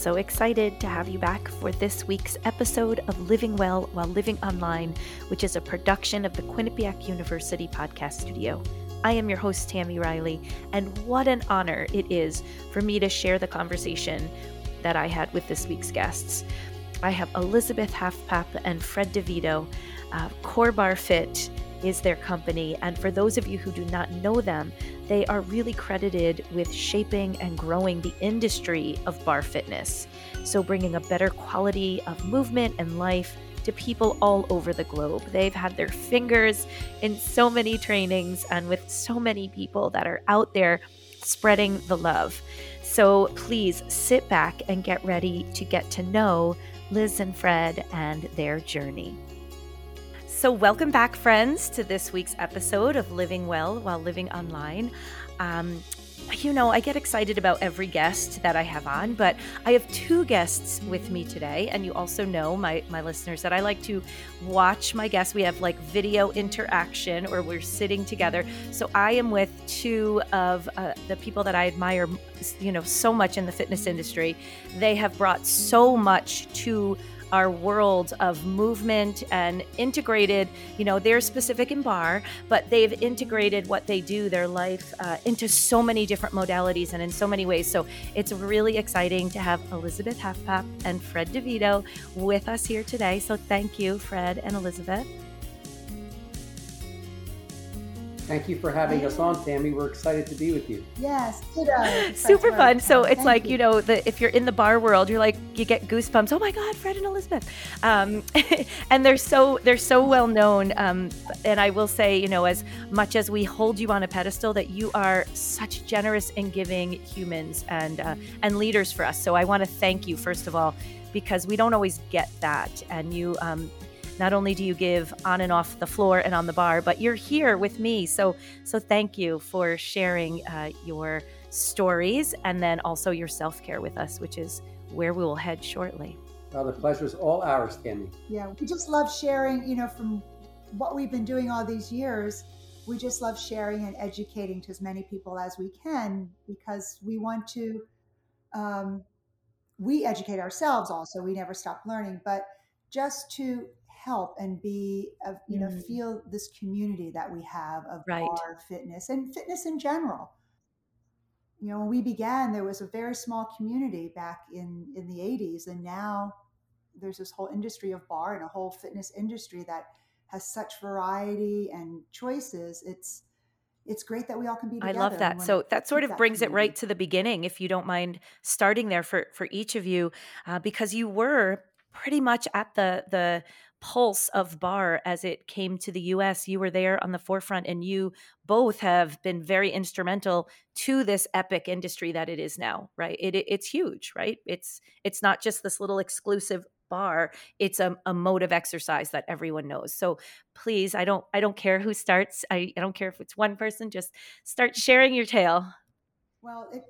so excited to have you back for this week's episode of Living Well While Living Online, which is a production of the Quinnipiac University Podcast Studio. I am your host, Tammy Riley, and what an honor it is for me to share the conversation that I had with this week's guests. I have Elizabeth Halfpapp and Fred DeVito. Uh, Core Barre Fit is their company, and for those of you who do not know them, they are really credited with shaping and growing the industry of barre fitness. So, bringing a better quality of movement and life to people all over the globe. They've had their fingers in so many trainings and with so many people that are out there spreading the love. So, please sit back and get ready to get to know Liz and Fred and their journey. So, welcome back, friends, to this week's episode of Living Well While Living Online. Um, you know, I get excited about every guest that I have on, but I have two guests with me today. And you also know, my, my listeners, that I like to watch my guests. We have like video interaction or we're sitting together. So I am with two of uh, the people that I admire, you know, so much in the fitness industry. They have brought so much to our world of movement and integrated, you know, they're specific in barre, but they've integrated what they do, their life, uh, into so many different modalities and in so many ways. So it's really exciting to have Elizabeth Halfpapp and Fred DeVito with us here today. So thank you, Fred and Elizabeth. Thank you for having us on, Tammy. We're excited to be with you. Yes, ditto. Super fun. So it's Thank like you. you know, the, if you're in the barre world, you're like you get goosebumps. Oh my God, Fred and Elizabeth, um, and they're so they're so well known. Um, and I will say, you know, as much as we hold you on a pedestal, that you are such generous and giving humans and uh, and leaders for us. So I want to thank you first of all because we don't always get that, and you um, not only do you give on and off the floor and on the barre, but you're here with me. So, so thank you for sharing uh, your stories and then also your self care with us, which is where we will head shortly. Well, the pleasure is all ours, Tammy. Yeah, we just love sharing, you know, from what we've been doing all these years. We just love sharing and educating to as many people as we can because we want to, um, we educate ourselves also. We never stop learning, but just to help and be of you mm. know feel this community that we have of right. our fitness and fitness in general you know when we began there was a very small community back in in the 80s and now there's this whole industry of barre and a whole fitness industry that has such variety and choices it's it's great that we all can be together. I love that. So that sort of brings community. it right to the beginning, if you don't mind starting there for for each of you, uh, because you were pretty much at the the pulse of barre as it came to the US. You were there on the forefront, and you both have been very instrumental to this epic industry that it is now. Right? It, it, it's huge. Right? It's it's not just this little exclusive barre it's a, a mode of exercise that everyone knows so please i don't i don't care who starts I, I don't care if it's one person just start sharing your tale well it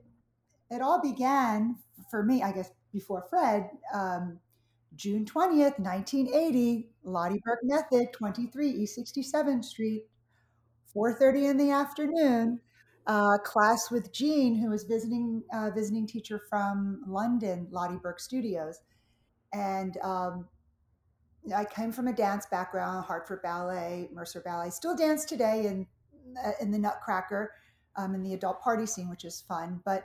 it all began for me i guess before fred um, June 20th, 1980, Lotte Berk Method, 23 East 67th Street, 4.30 in the afternoon. Uh, class with Jean, who was visiting uh, visiting teacher from London, Lotte Berk Studios. And um, I came from a dance background, Hartford Ballet, Mercer Ballet. Still dance today in, uh, in the Nutcracker, um, in the adult party scene, which is fun. But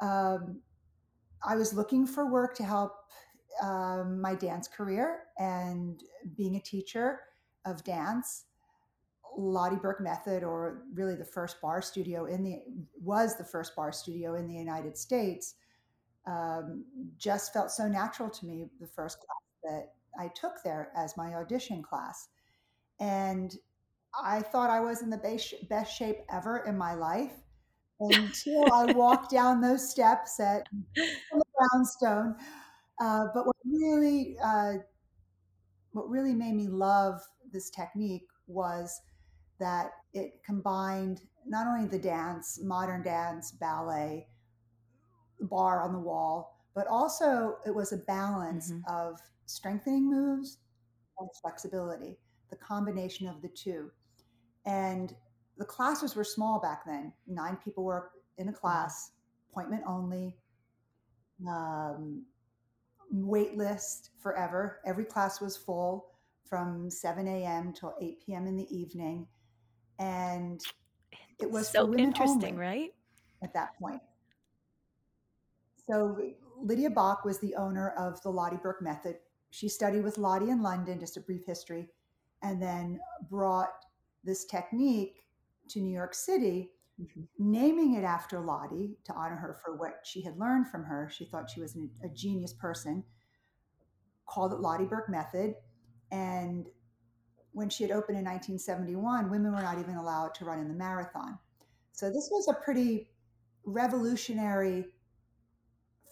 um, I was looking for work to help um, my dance career and being a teacher of dance. Lotte Berk Method, or really the first barre studio in the was the first barre studio in the United States, um, just felt so natural to me. The first class that I took there as my audition class, and I thought I was in the best, best shape ever in my life until I walked down those steps at the brownstone uh, but what really, uh, what really made me love this technique was that it combined not only the dance, modern dance, ballet, barre on the wall, but also it was a balance mm-hmm. of strengthening moves and flexibility, the combination of the two. And the classes were small back then. Nine people were in a class, appointment only, um, wait list forever. Every class was full from 7 a.m. till 8 p.m. in the evening. And it was so interesting, right? at that point. So Lydia Bach was the owner of the Lotte Berk method. She studied with Lotte in London, just a brief history, and then brought this technique to New York City, Mm-hmm. naming it after Lotte to honor her for what mm-hmm. she had learned from her. She thought she was an, a genius person, called it Lotte Berk method. And when she had opened in 1971, women were not even allowed to run in the marathon. So this was a pretty revolutionary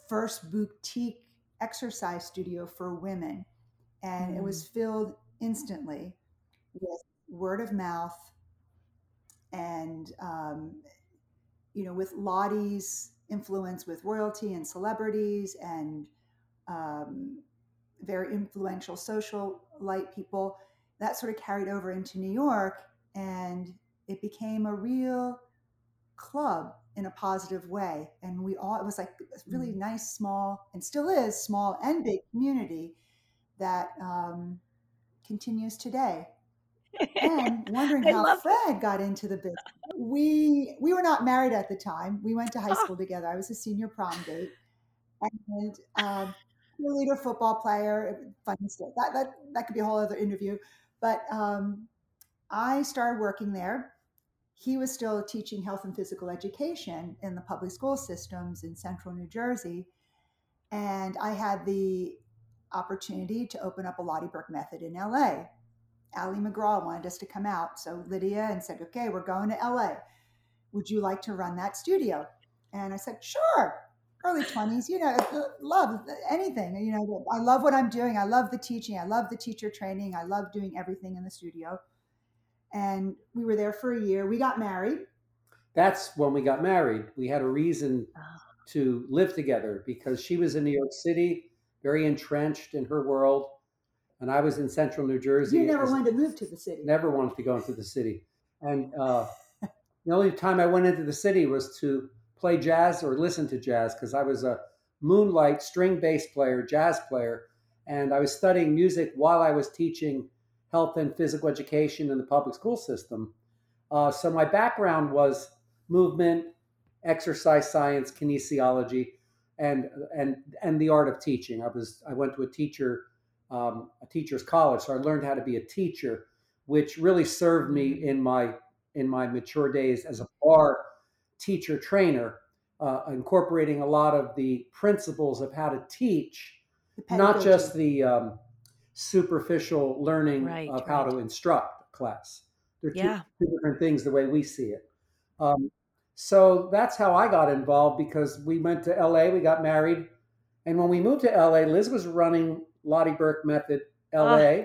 first boutique exercise studio for women. And it was mm. filled instantly with word of mouth and, um, you know, with Lotte's influence with royalty and celebrities and um, very influential social light people. That sort of carried over into New York and it became a real club in a positive way. And we all, it was like a really Mm. nice, small, and still is small and big community that um, continues today. And wondering how love that. Fred got into the business. We we were not married at the time. We went to high Oh. school together. I was a senior prom date, and um, cheerleader, football player. Funny stuff. That that that could be a whole other interview. But um, I started working there. He was still teaching health and physical education in the public school systems in central New Jersey. And I had the opportunity to open up a Lotte Berk method in LA. Ali MacGraw wanted us to come out. So Lydia and said, okay, we're going to LA. Would you like to run that studio? And I said, sure. Early 20s, you know, uh, uh, love uh, anything. You know, I love what I'm doing. I love the teaching. I love the teacher training. I love doing everything in the studio. And we were there for a year. We got married. That's when we got married. We had a reason Oh. to live together because she was in New York City, very entrenched in her world, and I was in central New Jersey. You never wanted to move to the city. never wanted to go into the city. And uh, the only time I went into the city was to play jazz or listen to jazz because I was a moonlight string bass player, jazz player, and I was studying music while I was teaching health and physical education in the public school system. Uh, so my background was movement, exercise science, kinesiology, and and and the art of teaching. I was I went to a teacher um, a teacher's college, so I learned how to be a teacher, which really served me in my in my mature days as a barre teacher trainer, uh, incorporating a lot of the principles of how to teach, not just the um, superficial learning Right, of how right. to instruct a class. They're two, Yeah. two different things the way we see it. Um, so that's how I got involved because we went to LA, we got married, and when we moved to LA, Liz was running Lotte Berk Method LA.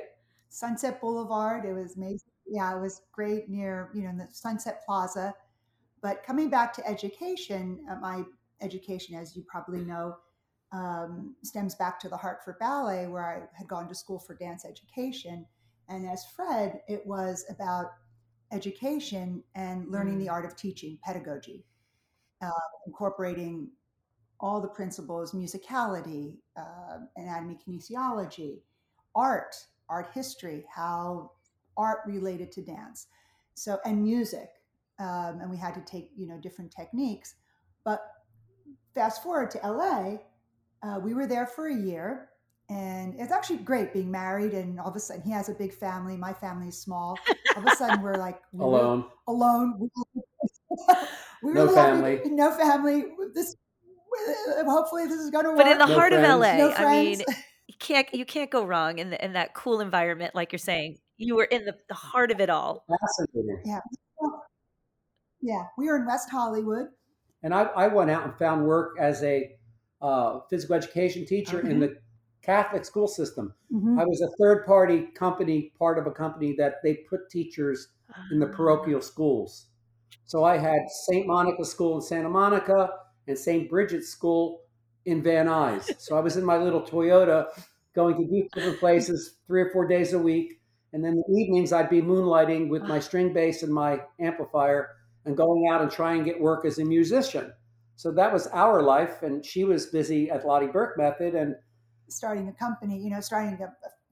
Sunset Boulevard. It was amazing. Yeah, it was great near, you know, in the Sunset Plaza. But coming back to education, uh, my education, as you probably know, um, stems back to the Hartford Ballet, where I had gone to school for dance education. And as Fred, it was about education and learning the art of teaching, pedagogy, uh, incorporating all the principles musicality, uh, anatomy, kinesiology, art, art history, how art related to dance. So, and music. Um, and we had to take, you know, different techniques. But fast forward to LA, uh, we were there for a year. And it's actually great being married. And all of a sudden, he has a big family. My family is small. All of a sudden, we're like we Alone. alone. we No family. No family. This hopefully this is going to work. But in the No heart friends. of LA, no I mean, you can't you can't go wrong in the, in that cool environment, like you're saying. You were in the, the heart of it all. Fascinating. yeah, yeah. We were in West Hollywood. And I, I went out and found work as a uh, physical education teacher in the Catholic school system. Mhm. I was a third party company, part of a company that they put teachers in the parochial schools. So I had St. Monica School in Santa Monica and St. Bridget's School in Van Nuys. So I was in my little Toyota going to these different places three or four days a week. And then the evenings I'd be moonlighting with my string bass and my amplifier and going out and trying to get work as a musician. So that was our life, and she was busy at Lotte Berk Method and starting a company. You know, starting a,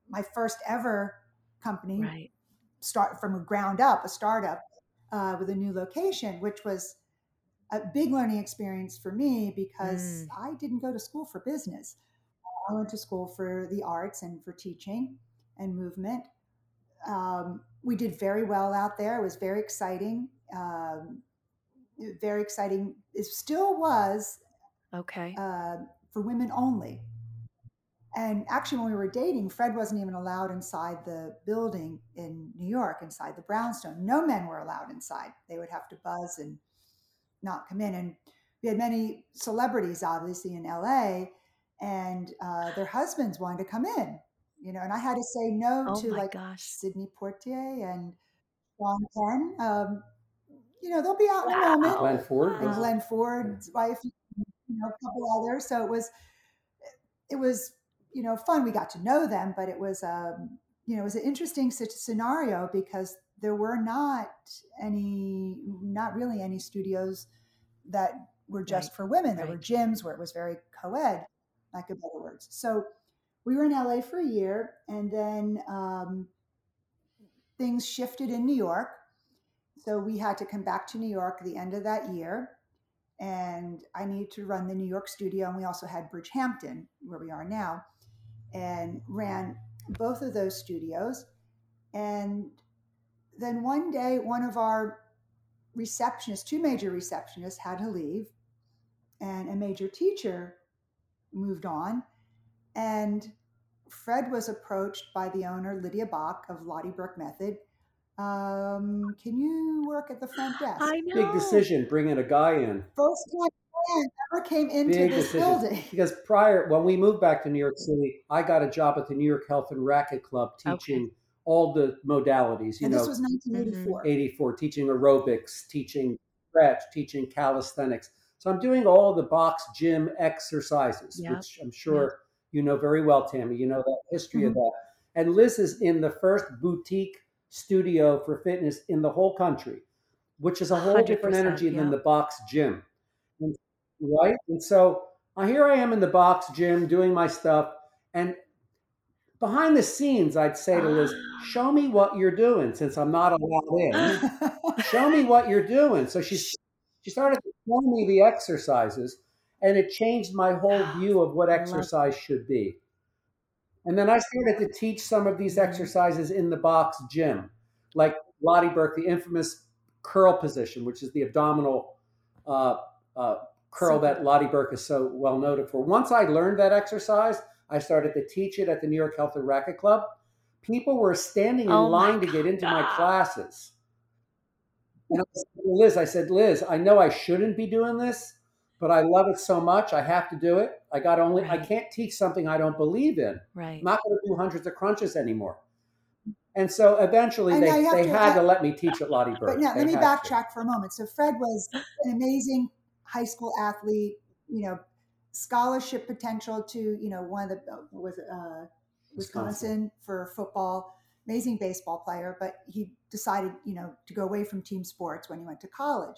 my first ever company, Right. start from a ground up, a startup uh, with a new location, which was a big learning experience for me because Mm. I didn't go to school for business. I went to school for the arts and for teaching and movement. Um, we did very well out there. It was very exciting. Um, very exciting. It still was Okay. uh, for women only. And actually, when we were dating, Fred wasn't even allowed inside the building in New York, inside the brownstone. No men were allowed inside. They would have to buzz and not come in. And we had many celebrities, obviously, in LA, and uh, their husbands wanted to come in, you know, and I had to say no Oh to like gosh. Sidney Poitier and Sean Penn. Um, you know, they'll be out in a moment Wow. Glenn Ford. and was- Glenn Ford's wife, you know, a couple others. So it was, it was, you know, fun. We got to know them, but it was, um, you know, it was an interesting sit- scenario because there were not any, not really any studios that were just Right, for women. There were gyms where it was very co-ed, lack of better words. So we were in LA for a year, and then um, things shifted in New York. So we had to come back to New York at the end of that year. And I needed to run the New York studio. And we also had Bridgehampton, where we are now, and ran both of those studios. And then one day, one of our receptionists, two major receptionists, had to leave, and a major teacher moved on. And Fred was approached by the owner, Lydia Bach of Lotte Berk Method. Um, can you work at the front desk? I know. Big decision bringing a guy in. First time a ever came into Big this decision. building. Because prior, when we moved back to New York City, I got a job at the New York Health and Racket Club Okay. Teaching all the modalities. You And know, this was 1984. 84, teaching aerobics, teaching stretch, teaching calisthenics. So I'm doing all the box gym exercises, Yep. which I'm sure you know very well, Tammy. You know that history of that. And Liz is in the first boutique studio for fitness in the whole country, which is a whole different 100%, energy than the box gym. And- right? And so uh, here I am in the box gym doing my stuff. And behind the scenes, I'd say to Liz, Ah. show me what you're doing since I'm not allowed in show me what you're doing. So she she started to show me the exercises, and it changed my whole view of what exercise should be. And then I started to teach some of these Mhm. exercises in the box gym, like Lotte Berk, the infamous curl position, which is the abdominal uh, uh, curl that Lotte Berk is so well noted for. Once I learned that exercise, I started to teach it at the New York Health and Racket Club. People were standing in Oh line to get into my classes. And I said to Liz, I said, Liz, I know I shouldn't be doing this, but I love it so much. I have to do it. I got only, I can't teach something I don't believe in. Right. I'm not going to do hundreds of crunches anymore. And so eventually And they, now you have they to- had to let me teach at Lotte Berk. But now, They let me had to. backtrack for a moment. So Fred was an amazing high school athlete. You know, scholarship potential to you know one of the uh, it, uh, Wisconsin for football. Amazing baseball player, but he decided you know to go away from team sports when he went to college.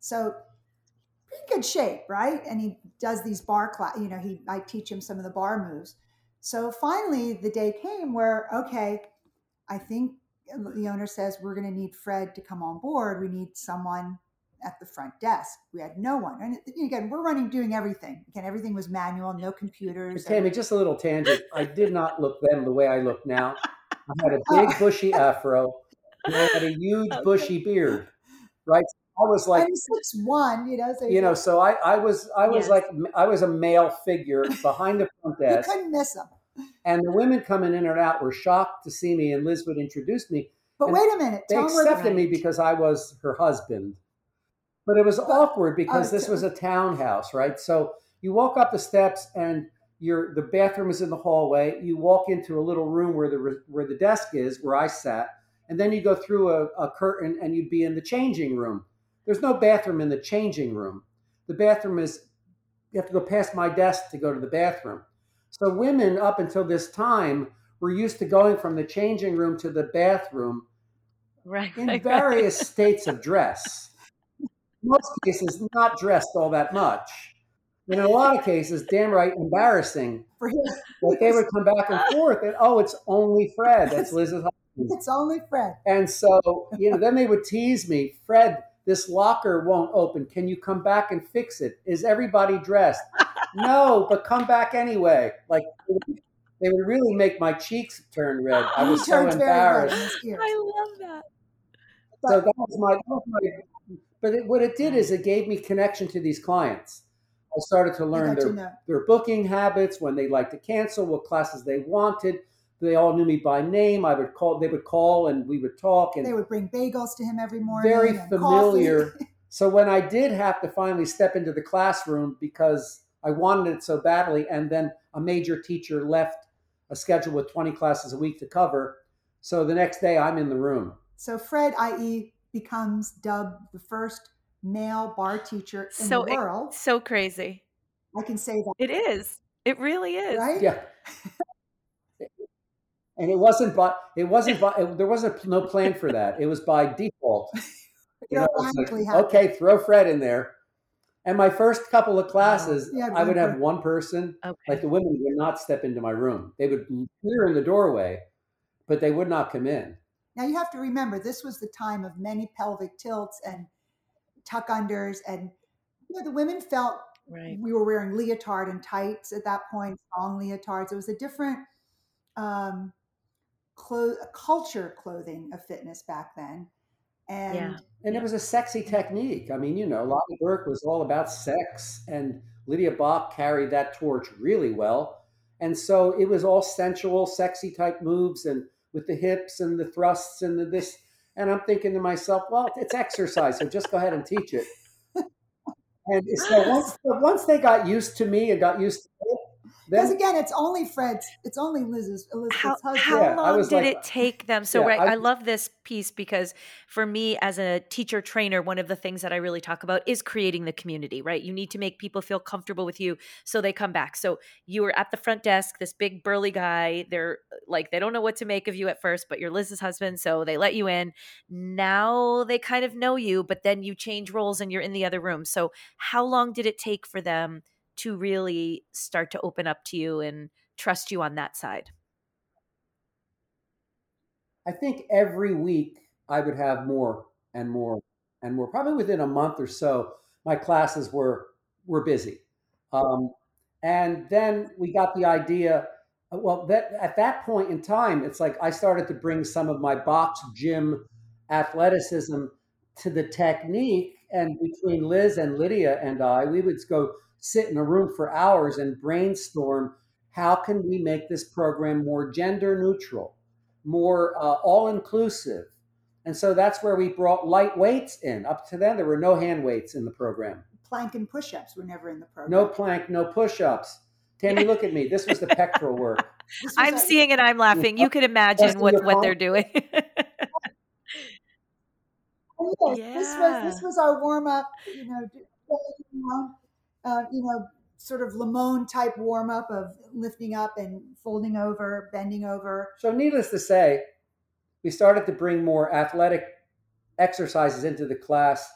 So pretty good shape, right? And he does these barre class. You know, he I teach him some of the barre moves. So finally, the day came where okay, I think the owner says we're going to need Fred to come on board. We need someone at the front desk. We had no one, and again, we're running doing everything. Again, everything was manual, no computers. Tammy, just a little tangent. I did not look then the way I look now. I had a big oh. bushy afro. And I had a huge bushy beard. Right. I was like, I'm six one, you know. So you know, so I, I was I was Yes. like I was a male figure behind the front desk. you couldn't miss him. And the women coming in and out were shocked to see me, and Liz would introduce me. But And wait a minute, They accepted me because I was her husband. But it was awkward oh, because oh, this was a townhouse, right? So you walk up the steps and your the bathroom is in the hallway. You walk into a little room where the where the desk is, where I sat, and then you go through a, a curtain and you'd be in the changing room. There's no bathroom in the changing room. The bathroom is you have to go past my desk to go to the bathroom. So women up until this time were used to going from the changing room to the bathroom Right. in various states of dress. Most cases, not dressed all that much. And in a lot of cases, damn right embarrassing. For him, Like they would come back and forth, and oh, it's only Fred. That's Liz's husband. it's only Fred. And so, you know, then they would tease me, Fred, this locker won't open. Can you come back and fix it? Is everybody dressed? no, but come back anyway. Like they would really make my cheeks turn red. I He was so turns very embarrassed. I love that. So that was my, that was my but it, what it did is it gave me connection to these clients. I started to learn to their, their booking habits, when they like to cancel, what classes they wanted. They all knew me by name. I would call, they would call and we would talk. And They would bring bagels to him every morning. very familiar. So when I did have to finally step into the classroom because I wanted it so badly, and then a major teacher left a schedule with 20 classes a week to cover. So the next day I'm in the room. So Fred, i.e., becomes dubbed the first male barre teacher in So the it- world. So crazy. I can say that, It is. It really is. right? Yeah. And it wasn't by it wasn't by it, there wasn't no plan for that. It was by default. You know, It like, okay, throw Fred in there. And my first couple of classes, You I would have one person. Okay. Like the women would not step into my room. They would clear in the doorway, but they would not come in. Now you have to remember this was the time of many pelvic tilts and tuck unders, and you know, the women felt right. we were wearing leotard and tights at that point, long leotards. It was a different um, clo- culture clothing of fitness back then, and Yeah. And it was a sexy technique. I mean, you know, Lotte Berk was all about sex, and Lydia Bach carried that torch really well. And so it was all sensual, sexy type moves, and with the hips and the thrusts and the this. And I'm thinking to myself, well, it's exercise, so just go ahead and teach it. And so once, once they got used to me and got used to it, because again, it's only Fred's, it's only Liz's Elizabeth's How, husband. how Yeah, long did like- it take them? So, Yeah, right, I- I, love this piece because for me, as a teacher trainer, one of the things that I really talk about is creating the community, right? You need to make people feel comfortable with you so they come back. So, you were at the front desk, this big burly guy. They're uh, like, they don't know what to make of you at first, but you're Liz's husband. So, they let you in. Now they kind of know you, but then you change roles and you're in the other room. So, how long did it take for them to really start to open up to you and trust you on that side? I think every week I would have more and more and more. Probably within a month or so, my classes were were busy, um, and then we got the idea. Well, that at that point in time, it's like I started to bring some of my box gym athleticism to the technique, and between Liz and Lydia and I, we would go sit in a room for hours and brainstorm how can we make this program more gender neutral more uh, all inclusive. And so that's where we brought light weights in. Up to then, there were no hand weights in the program. Plank and push-ups were never in the program. No plank, no push ups. Tammy, look at me. This was the pectoral work. I'm a- seeing it. I'm laughing. You could imagine what what they're doing. Oh, yes, this was this was our warm up. You know, d- you know, uh, you know, sort of Lamone type warm up of lifting up and folding over, bending over. So, needless to say, we started to bring more athletic exercises into the class.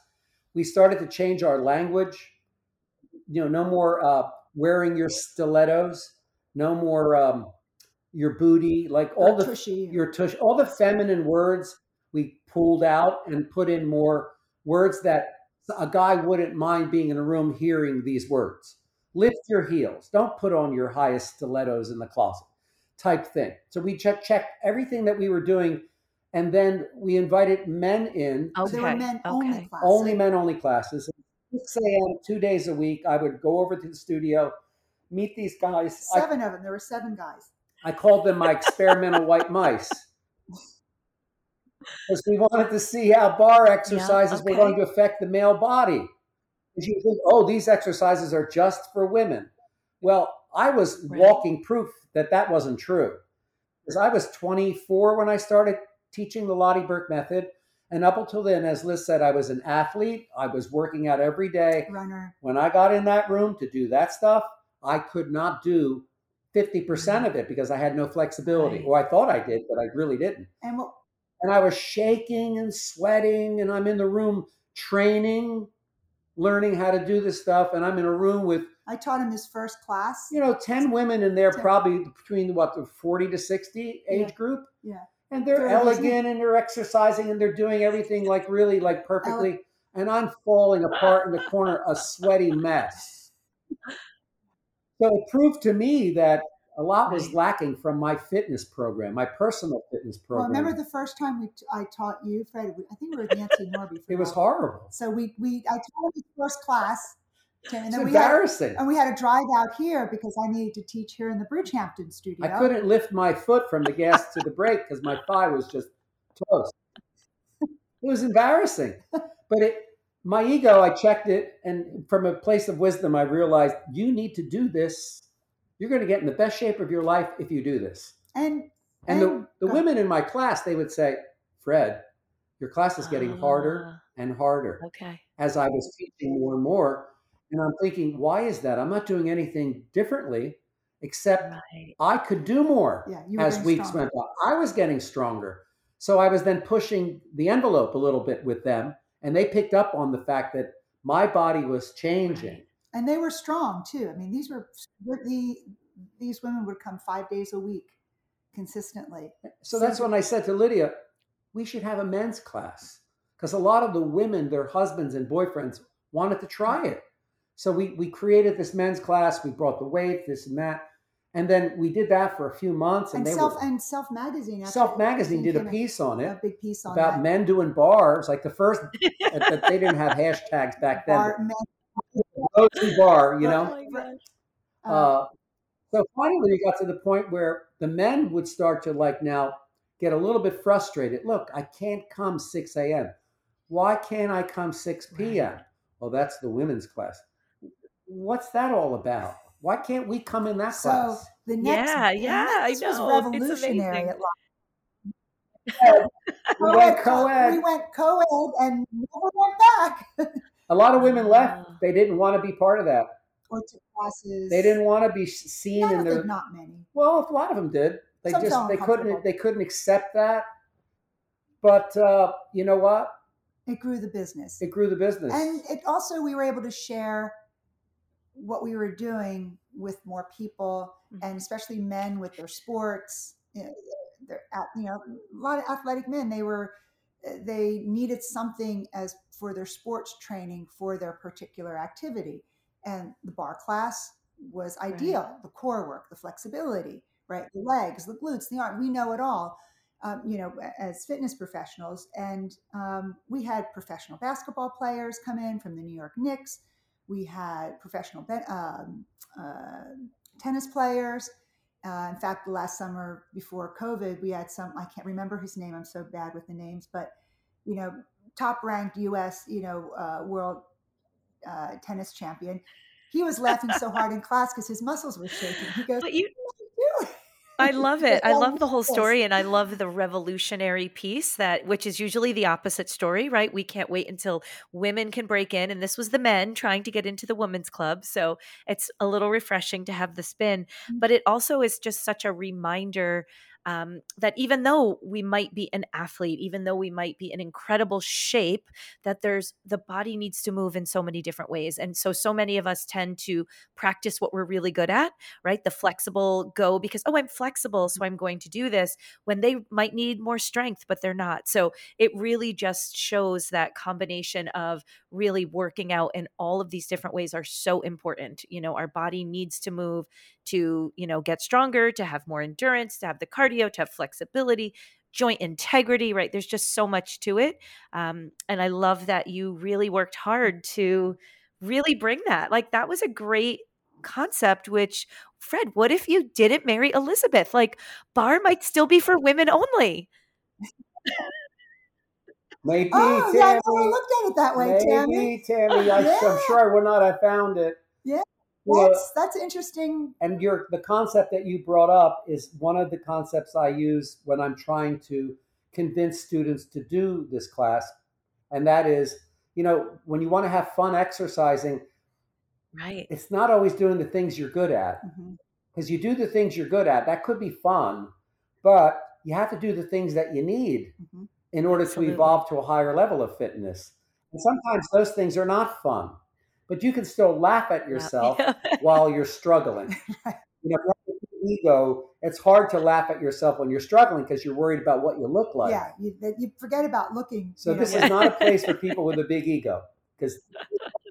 We started to change our language. You know, no more uh, wearing your stilettos, no more um, your booty, like all the tushy. your tush, all the feminine words we pulled out and put in more words that a guy wouldn't mind being in a room hearing these words. Lift your heels. Don't put on your highest stilettos in the closet, type thing. So we check checked everything that we were doing, and then we invited men in, So they were Okay, men only okay. classes. only men only classes. 6 a.m. two days a week. I would go over to the studio, meet these guys. I Seven of them. There were seven guys. I called them my experimental white mice. Because we wanted to see how barre exercises were okay. going to affect the male body. Because you think, oh, these exercises are just for women. Well, I was Right. walking proof that that wasn't true. Because I was 24 when I started teaching the Lotte Berk method. And up until then, as Liz said, I was an athlete. I was working out every day Runner. when I got in that room to do that stuff, I could not do 50% mm-hmm. of it because I had no flexibility. Right. Or I thought I did, but I really didn't. And what And I was shaking and sweating, and I'm in the room training. learning how to do this stuff. And I'm in a room with, I taught him his first class. you know, 10 women in there, Ten. probably between what, the 40 to 60 age Yeah. group. Yeah. And they're Very elegant easy. and they're exercising and they're doing everything like really like perfectly. And I'm falling apart in the corner, a sweaty mess. So it proved to me that a lot was lacking from my fitness program, my personal fitness Well, program. remember the first time we I taught you, Fred? I think we were with Nancy Norby. It was horrible. So we we I taught his first class, Tim, and It's then we had embarrassing. and we had to drive out here because I needed to teach here in the Bridgehampton studio. I couldn't lift my foot from the gas to the brake because my thigh was just toast. It was embarrassing. But it my ego, I checked it, and from a place of wisdom, I realized you need to do this. You're going to get in the best shape of your life if you do this. And And the, And- the go women in my class, they would say, Fred, your class is getting harder Ah, and harder Okay. as I was teaching more and more. And I'm thinking, why is that? I'm not doing anything differently except Right. I could do more yeah, as weeks stronger. went on. I was getting stronger. So I was then pushing the envelope a little bit with them. And they picked up on the fact that my body was changing. Right. And they were strong too. I mean, these were the these women would come five days a week consistently. Eh, so that's when I said to Lydia, we should have a men's class. Because a lot of the women, their husbands and boyfriends, wanted to try it. So we, we created this men's class. We brought the weight, this and that. And then we did that for a few months. And, And self were, and self magazine. Self Magazine did a piece on it, a big piece on about that. men doing barres. Like the first, that they didn't have hashtags back then. Bar- men- Go to barre, you know? Oh my gosh. uh, Uh, so finally, we got to the point where the men would start to like now get a little bit frustrated. Look, I can't come 6 a.m. Why can't I come 6 p.m.? Right. Well, that's the women's class. What's that all about? Why can't we come in that So class? the next, Yeah, the yeah, I next was know. Revolutionary. amazing. At Lock- We went co- co-ed. We went co-ed and never went back. A lot of women left. They didn't want to be part of that. or took classes. They didn't want to be seen I in their. not many. Well, a lot of them did. They Some just they couldn't they couldn't accept that. But uh, you know what? It grew the business. It grew the business. and it also we were able to share what we were doing with more people Mhm. and especially men with their sports you know, they're at- you know a lot of athletic men they were they needed something as for their sports training for their particular activity and the barre class was ideal the core work the flexibility right the legs the glutes the arm we know it all um, you know, as fitness professionals. And um, we had professional basketball players come in from the New York Knicks. We had professional um, uh, tennis players. Uh, in fact, last summer before COVID, we had some, I can't remember his name. I'm so bad with the names, but, you know, top ranked US, you know, uh, world uh, tennis champion. He was laughing so hard in class because his muscles were shaking. He goes, But you? I love it. I love the whole story and I love the revolutionary piece that which is usually the opposite story, right? We can't wait until women can break in and this was the men trying to get into the women's club. So it's a little refreshing to have the spin, Mm. but it also is just such a reminder um, that even though we might be an athlete, even though we might be in incredible shape, that there's the body needs to move in so many different ways. And so, so many of us tend to practice what we're really good at, right? The flexible go because, oh, I'm flexible, so I'm going to do this when they might need more strength, but they're not. So it really just shows that combination of really working out in all of these different ways are so important. You know, our body needs to move to, you know, get stronger, to have more endurance, to have the cardio, to have flexibility, joint integrity, right? There's just so much to it. Um, and I love that you really worked hard to really bring that. Like, that was a great concept, which, Fred, what if you didn't marry Elizabeth? Like, barre might still be for women only. Maybe, Oh, yeah, I never Tammy. looked at it that way, Tammy. Maybe, Tammy. I, Yeah. I'm sure I would not have found it. Yeah. That's that's interesting. and your the concept that you brought up is one of the concepts I use when I'm trying to convince students to do this class, and that is, you know, when you want to have fun exercising, Right. it's not always doing the things you're good at. Because you do the things you're good at. That could be fun, but you have to do the things that you need Mhm. in order Absolutely. to evolve to a higher level of fitness. And sometimes those things are not fun. But you can still laugh at yourself Yeah. while you're struggling. Right. You know, if you have an ego, it's hard to laugh at yourself when you're struggling because you're worried about what you look like. yeah, you, you forget about looking. So know, this Yeah. is not a place for people with a big ego because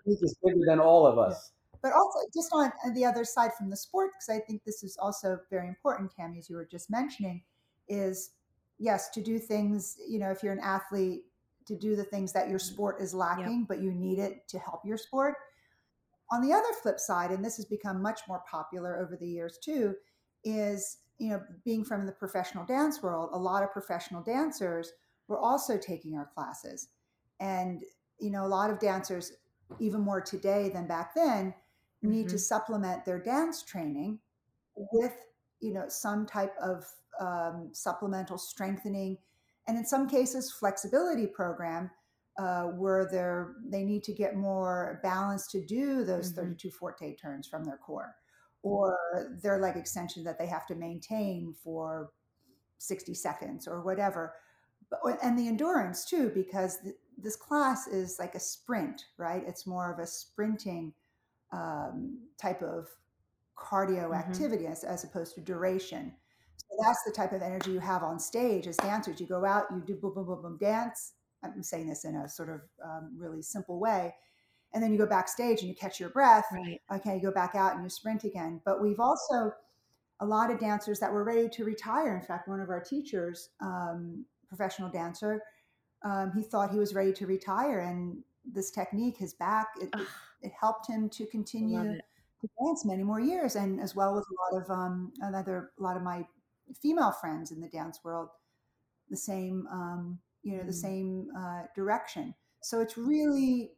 is bigger than all of us. but also just on the other side from the sport, because I think this is also very important, Tammy, as you were just mentioning, is yes, to do things, you know, if you're an athlete, to do the things that your mm-hmm. sport is lacking, but you need it to help your sport. On the other flip side, and this has become much more popular over the years too, is, you know, being from the professional dance world, a lot of professional dancers were also taking our classes. And, you know, a lot of dancers, even more today than back then, need to supplement their dance training with you know some type of um, supplemental strengthening and in some cases flexibility program uh, where they're they need to get more balance to do those Mhm. 32 fouetté turns from their core or their leg extension that they have to maintain for 60 seconds or whatever but, and the endurance too because th- this class is like a sprint right it's more of a sprinting um, type of cardio Mhm. activity as, as opposed to duration. So that's the type of energy you have on stage as dancers. You go out, you do boom, boom, boom, boom, dance. I'm saying this in a sort of um, really simple way. And then you go backstage and you catch your breath. Right. Okay, you go back out and you sprint again. But we've also a lot of dancers that were ready to retire. In fact, one of our teachers, um, professional dancer, um, he thought he was ready to retire, and this technique, his back, it, it, it helped him to continue to dance many more years, and as well as a lot of um, another a lot of my female friends in the dance world, the same um, you know the Mm. same uh, direction. So it's really,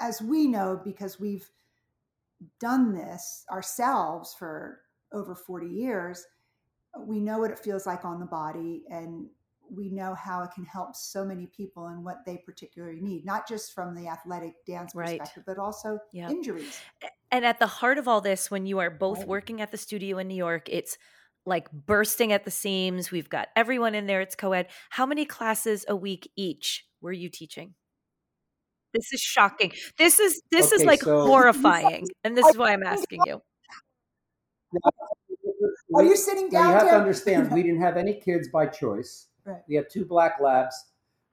as we know, because we've done this ourselves for over forty years, we know what it feels like on the body, and we know how it can help so many people and what they particularly need, not just from the athletic dance Right. perspective, but also Yep. injuries. And at the heart of all this, when you are both Right. working at the studio in New York, it's like bursting at the seams. We've got everyone in there. It's co ed. How many classes a week each were you teaching? This is shocking. This is this is like so- horrifying, and this is why I'm asking you. Are you sitting Now down? you have to understand, we didn't have any kids by choice. Right. We had two black labs.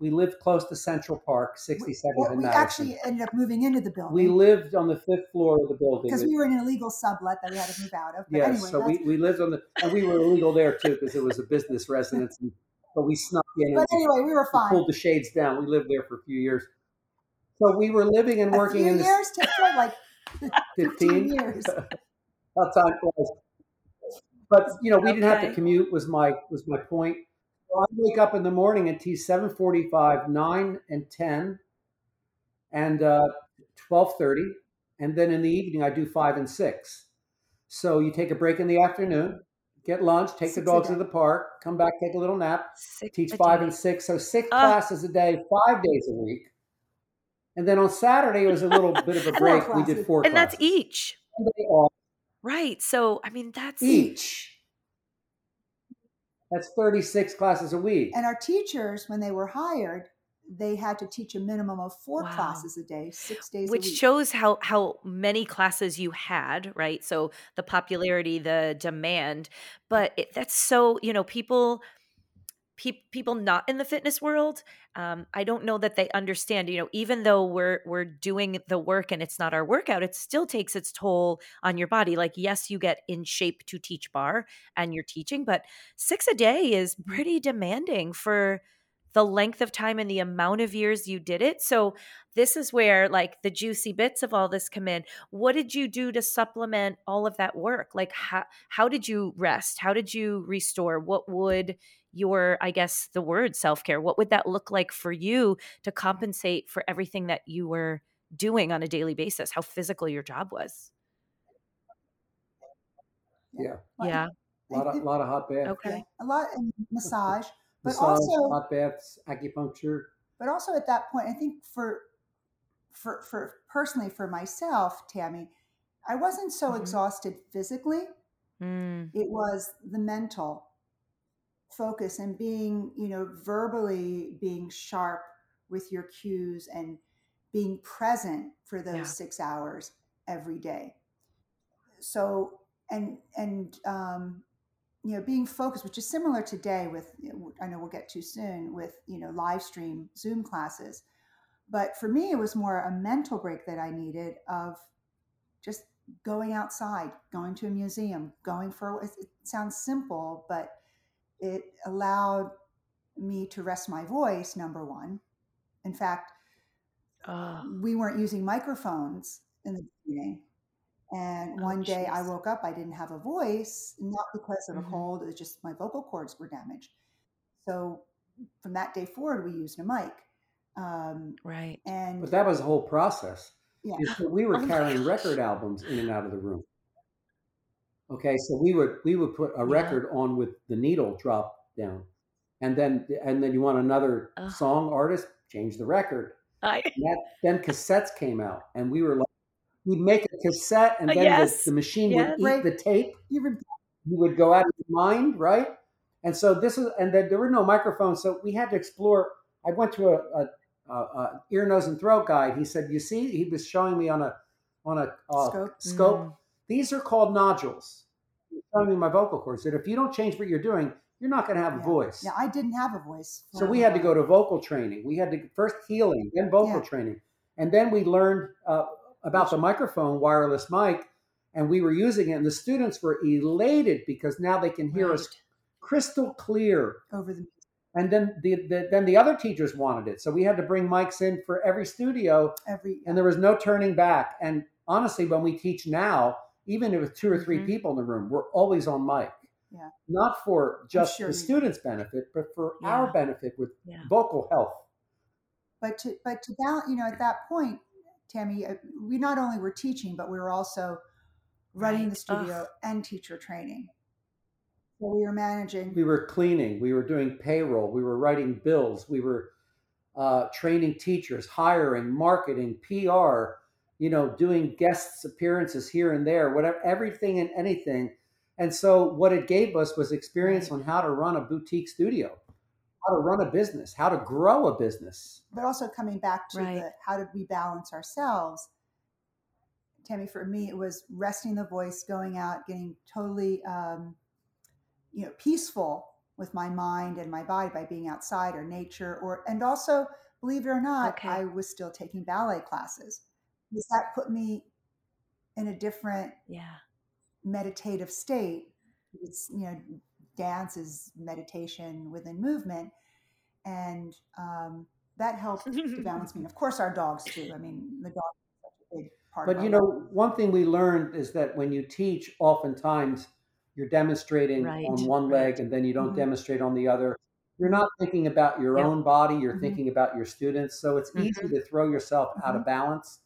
We lived close to Central Park, 67th Well, and we Madison. actually ended up moving into the building. we lived on the fifth floor of the building. because we were in an illegal sublet that we had to move out of. But yes, anyway, so we, that's- we lived on the, and we were illegal there too because it was a business residence. And, but we snuck in and but anyway, we were we fine. pulled the shades down. We lived there for a few years. So we were living and working in the years, Tim, Tim, like 15 15 years. how time flies. But you know, we didn't have to commute. Was my was my point. I wake up in the morning and forty five, nine and ten, and uh, twelve thirty, and then in the evening I do five and six. So you take a break in the afternoon, get lunch, take Six the dogs to the park, come back, take a little nap, Six teach five day. and six. So six Ah. classes a day, five days a week. And then on Saturday it was a little bit of a break. We did four and that's classes. each. One day. Right. So I mean that's each. That's 36 classes a week. And our teachers, when they were hired, they had to teach a minimum of four Wow. classes a day, six days a week. which shows how how many classes you had right so the popularity the demand but it, that's so you know people pe- people not in the fitness world um, i don't know that they understand you know even though we're we're doing the work and it's not our workout it still takes its toll on your body. Like yes you get in shape to teach barre and you're teaching but six a day is pretty demanding for the length of time and the amount of years you did it. So this is where like the juicy bits of all this come in. What did you do to supplement all of that work? Like how how did you rest? How did you restore? What would your i guess the word self-care what would that look like for you to compensate for everything that you were doing on a daily basis how physical your job was yeah. Yeah A lot of, lot of hot baths. okay a lot and massage, but Massage, also hot baths, acupuncture. but also at that point, I think for for for personally for myself, Tammy, I wasn't so Mhm. exhausted physically. Mm, It was the mental focus and being, you know, verbally being sharp with your cues and being present for those Yeah. six hours every day. So and and um, you know being focused, which is similar today with I know we'll get to soon with you know live stream Zoom classes, but for me it was more a mental break that I needed of just going outside, going to a museum, going for it sounds simple, but it allowed me to rest my voice. Number one, in fact, Oh, we weren't using microphones in the beginning. And Oh, one day I woke up, I didn't have a voice, not because of a Mhm. cold, it was just my vocal cords were damaged. So from that day forward, we used a mic. Um, right. and But that was the whole process. yeah, is we were Oh carrying gosh. record albums in and out of the room. Okay, so we would we would put a Yeah. record on with the needle drop down, and then and then you want another song artist, change the record. I, that, then cassettes came out, and we were like, we'd make a cassette, and Uh, then yes, the, the machine yes. would eat the tape. you were, You would go out of your mind, right? And so this is, and then there were no microphones, so we had to explore. I went to a, a, a, a ear, nose, and throat guide. He said, "You see," he was showing me on a on a uh, Scope. scope. Mm. These are called nodules. Showing me my vocal cords. That if you don't change what you're doing, you're not going to have a voice. yeah, I didn't have a voice. So we had to go to vocal training. We had to first healing, then vocal Yeah. training, and then we learned uh, about the microphone, wireless mic, and we were using it. And the students were elated because now they can hear us crystal clear. over the And then the, the then the other teachers wanted it, so we had to bring mics in for every studio, every and there was no turning back. And honestly, when we teach now, even with two or 3 Mhm. people in the room, we're always on mic. Yeah. Not for just sure the students' benefit, but for Yeah. our benefit with Yeah. vocal health. but to but to that, you know, at that point, Tammy, uh, we not only were teaching, but we were also running the studio Ugh. and teacher training. So we were managing. We were cleaning, we were doing payroll, we were writing bills, we were uh, training teachers, hiring, marketing, PR, you know, doing guests appearances here and there, whatever, everything and anything. And so, what it gave us was experience on how to run a boutique studio, how to run a business, how to grow a business. but also coming back to Right. the how did we balance ourselves tammy for me it was resting the voice going out getting totally um, you know peaceful with my mind and my body by being outside or nature or and also believe it or not Okay. i was still taking ballet classes because that put me in a different Yeah. meditative state. It's you know, dance is meditation within movement, and um, that helped to balance me. And of course, our dogs too. I mean, the dog is such a big part. But our you life. know, one thing we learned is that when you teach, oftentimes you're demonstrating Right, on one right. leg and then you don't Mhm. demonstrate on the other. You're not thinking about your Yep. own body, you're Mhm. thinking about your students. So it's easy to throw yourself out of balance.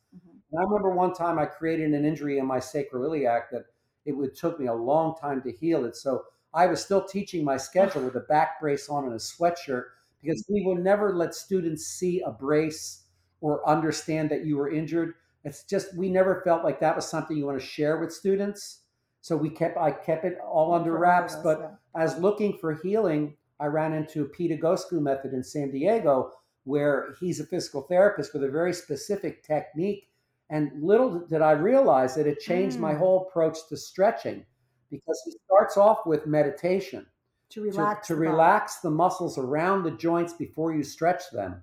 I remember one time I created an injury in my sacroiliac that it would took me a long time to heal it. So I was still teaching my schedule with a back brace on and a sweatshirt because we will never let students see a brace or understand that you were injured. It's just we never felt like that was something you want to share with students. So we kept I kept it all under For all of wraps. But as looking for healing, I ran into Egoscue method in San Diego, where he's a physical therapist with a very specific technique. And little did I realize that it changed my Mm. whole approach to stretching because he starts off with meditation to to, relax. to the relax the muscles around the joints before you stretch them.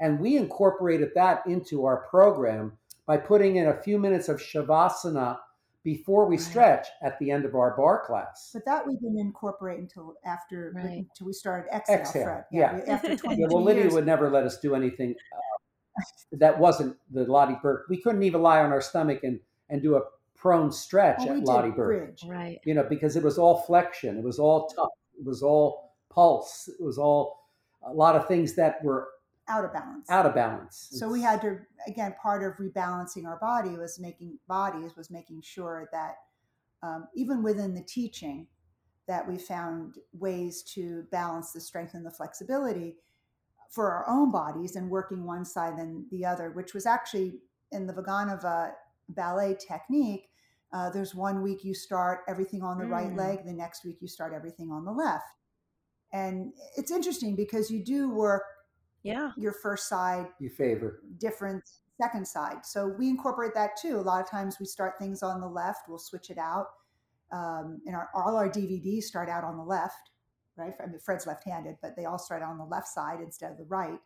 And we incorporated that into our program by putting in a few minutes of Shavasana before we Right. stretch at the end of our barre class. But that we didn't incorporate until after Right. until we started exhale. Exhale, Fred. yeah. we- after twenty Yeah, well, Lydia years. would never let us do anything uh, that wasn't the Lotte Berk. We couldn't even lie on our stomach and, and do a prone stretch well, we at Lotte did Berk. bridge. Right. You know, because it was all flexion, it was all tough, it was all pulse, it was all a lot of things that were out of balance. out of balance. So we had to again part of rebalancing our body was making bodies was making sure that um, even within the teaching that we found ways to balance the strength and the flexibility for our own bodies and working one side than the other, which was actually in the Vaganova ballet technique. Uh, there's one week you start everything on the right Mm. leg, the next week you start everything on the left. And it's interesting because you do work Yeah. your first side you favor. different second side. So we incorporate that too. A lot of times we start things on the left, we'll switch it out. Um, and our, all our DVDs start out on the left, right? I mean, Fred's left-handed, but they all start on the left side instead of the right.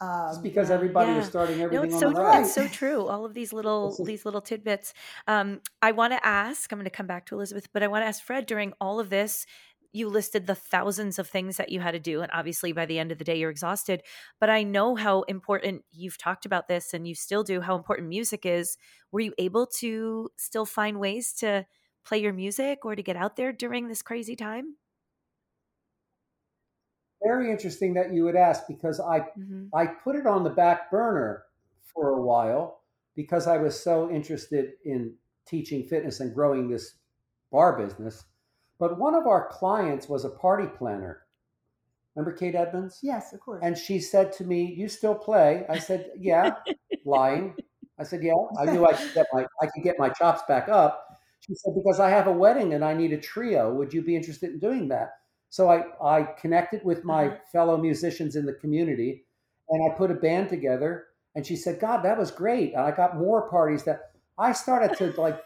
Um, it's because everybody yeah. is starting everything no, on it's so the right. it's so true. All of these little these little tidbits. Um, I want to ask. I'm going to come back to Elizabeth, but I want to ask Fred. During all of this, you listed the thousands of things that you had to do, and obviously by the end of the day, you're exhausted. But I know how important you've talked about this, and you still do. How important music is. Were you able to still find ways to play your music or to get out there during this crazy time? Very interesting that you would ask because I hmm I put it on the back burner for a while because I was so interested in teaching fitness and growing this barre business. But one of our clients was a party planner. Remember Kate Edmonds? yes, of course. And she said to me, "You still play?" I said, "Yeah." Lying. I said, "Yeah." I knew I could get my I could get my chops back up. She said, "Because I have a wedding and I need a trio. Would you be interested in doing that?" So I I connected with my Uh-huh. fellow musicians in the community, and I put a band together. And she said, "God, that was great." And I got more parties that I started to like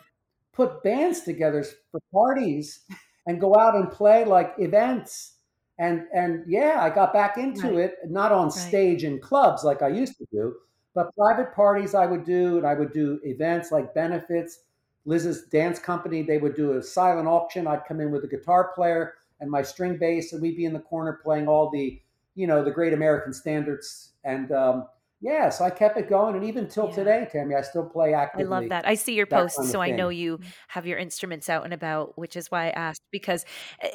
put bands together for parties and go out and play like events and and yeah i got back into Right. it not on stage in clubs like i used to do but private parties i would do and i would do events like benefits liz's dance company they would do a silent auction i'd come in with a guitar player and my string bass and we'd be in the corner playing all the you know the great american standards and um, yeah so i kept it going and even till Yeah. today tammy i still play actively. I love that. I see your posts, kind of so I know you have your instruments out and about, which is why I asked because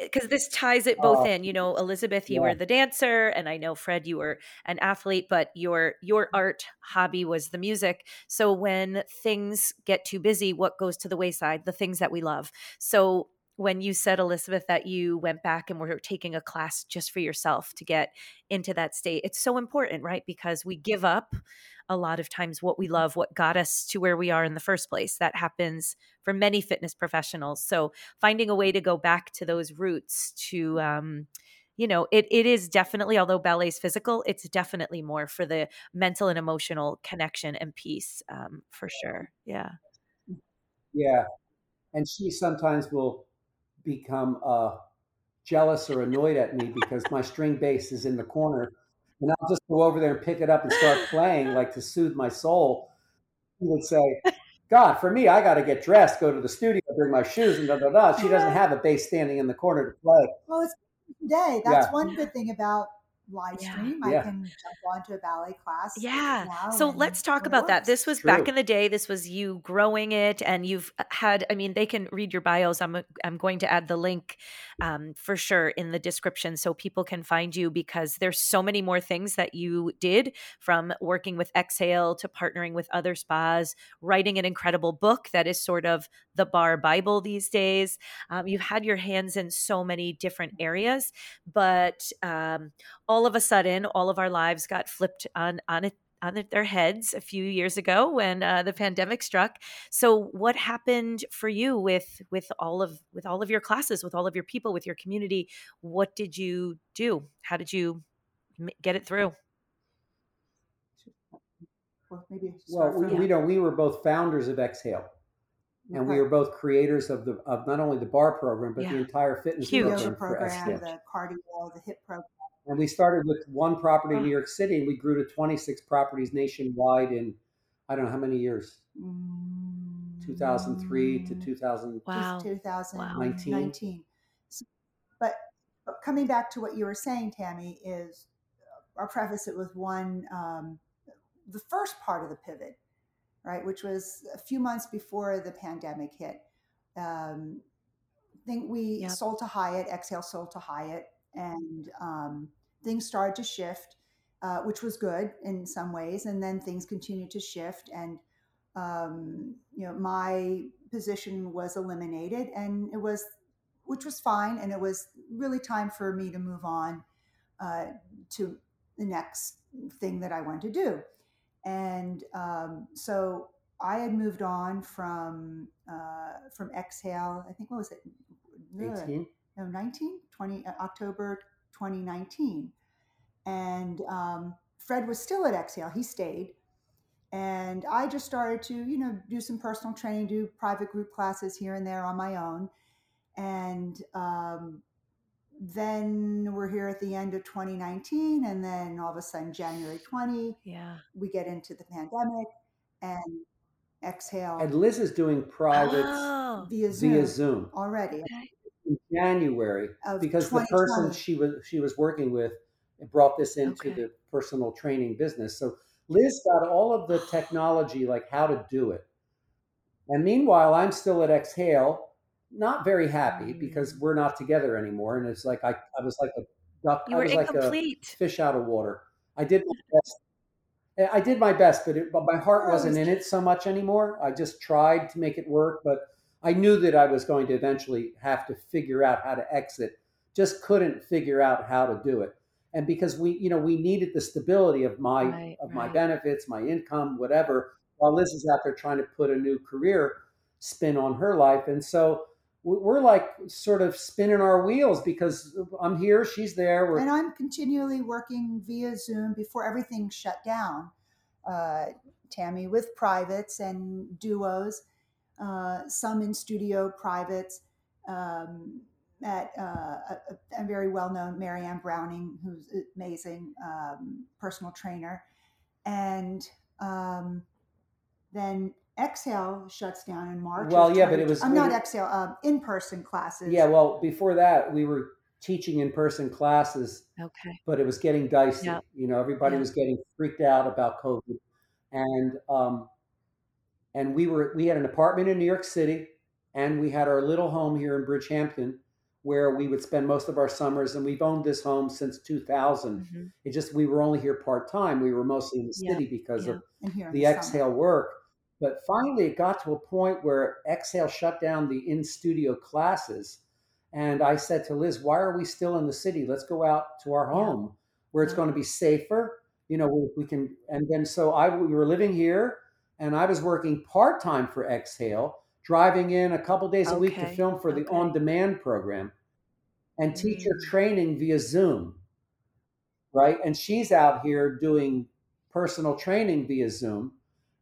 because this ties it both Uh, in. You know, Elizabeth, you yeah. were the dancer, and I know Fred, you were an athlete, but your your art hobby was the music. So when things get too busy, what goes to the wayside? The things that we love. So when you said Elizabeth that you went back and were taking a class just for yourself to get into that state, it's so important, right? Because we give up a lot of times what we love, what got us to where we are in the first place. That happens for many fitness professionals. So finding a way to go back to those roots to, um, you know, it, it is definitely, although ballet is physical, it's definitely more for the mental and emotional connection and peace um, for sure. Yeah. Yeah, and she sometimes will become uh, jealous or annoyed at me because my string bass is in the corner, and I'll just go over there and pick it up and start playing, like to soothe my soul. He would say, "God, for me, I got to get dressed, go to the studio, bring my shoes, and da da da." She doesn't have a bass standing in the corner to play. Well, it's today. That's Yeah. one good thing about live Yeah. stream. I can jump onto a ballet class. Yeah. now So let's talk it about that. This was back in the day. This was you growing it, and you've uh, had. I mean, they can read your bios. I'm I'm going to add the link um, for sure in the description so people can find you because there's so many more things that you did from working with Exhale to partnering with other spas, writing an incredible book that is sort of the barre Bible these days. Um, you've had your hands in so many different areas, but um, all of a sudden, all of our lives got flipped on on it on their heads a few years ago when uh, the pandemic struck. So, what happened for you with with all of with all of your classes, with all of your people, with your community? What did you do? How did you m- get it through? Well, maybe Well, we, from we know we were both founders of Exhale, and we were both creators of the of not only the barre program but Yeah. the entire fitness Huge. program yoga program, Exhale. the cardio, the hip program. And we started with one property in. New York City, and we grew to 26 properties nationwide in I don't know how many years, 2003 to Mm, 2000. Wow. just 2019. 19. So- but, but coming back to what you were saying, Tammy, is uh, I'll preface it with one um, the first part of the pivot, right, which was a few months before the pandemic hit. Um, I think we Yep. sold to Hyatt, Exhale sold to Hyatt, and um, things started to shift, uh, which was good in some ways. And then things continued to shift, and um, you know, my position was eliminated, and it was, which was fine, and it was really time for me to move on uh, to the next thing that I wanted to do. And um, so I had moved on from uh, from Exhale. I think what was it? Ugh, 18. no 19 20 uh, october 2019 and um, fred was still at exhale he stayed And I just started to, you know, do some personal training, do private group classes here and there on my own. And um, then we're here at the end of 2019 and then all of a sudden january 20 Yeah. we get into the pandemic and exhale And Liz is doing privates Oh. via zoom via Zoom already in January because the person she was she was working with brought this into Okay. the personal training business. So Liz got all of the technology, like how to do it. And meanwhile, I'm still at Exhale, not very happy Mm. because we're not together anymore. And it's like I, I was like a duck. You I were was like a fish out of water. I did my best. I did my best, but, it, but my heart wasn't in it so much anymore. I just tried to make it work, but I knew that I was going to eventually have to figure out how to exit. Just couldn't figure out how to do it. And because we, you know, we needed the stability of my Right, of my benefits, my income, whatever, while Liz is out there trying to put a new career spin on her life. And so we- we're like sort of spinning our wheels because I'm here, she's there. We're and i'm continually working via zoom before everything shut down uh, tammy with privates and duos uh, some in studio privates um, at uh, a, a very well-known marianne browning who's amazing um, personal trainer and um, then exhale shuts down in march Well, yeah, but it was- i'm it not was- exhale um, in-person classes Yeah, well, before that, we were teaching in person classes, Okay. but it was getting dicey. Yeah. You know, everybody Yeah. was getting freaked out about COVID, and um, and we were we had an apartment in New York City, and we had our little home here in Bridgehampton, where we would spend most of our summers. And we've owned this home since 2000. Mhm. It just we were only here part time. We were mostly in the Yeah, city because yeah. of and here in the summer. exhale work. But finally, it got to a point where exhale shut down the in studio classes. And I said to Liz, why are we still in the city? Let's go out to our Yeah. home where it's Yeah. going to be safer. You know, we, we can. And then so I we were living here and I was working part time for Exhale, driving in a couple days a week to film for the okay. on demand program and teacher Mm. training via Zoom. Right. And she's out here doing personal training via Zoom.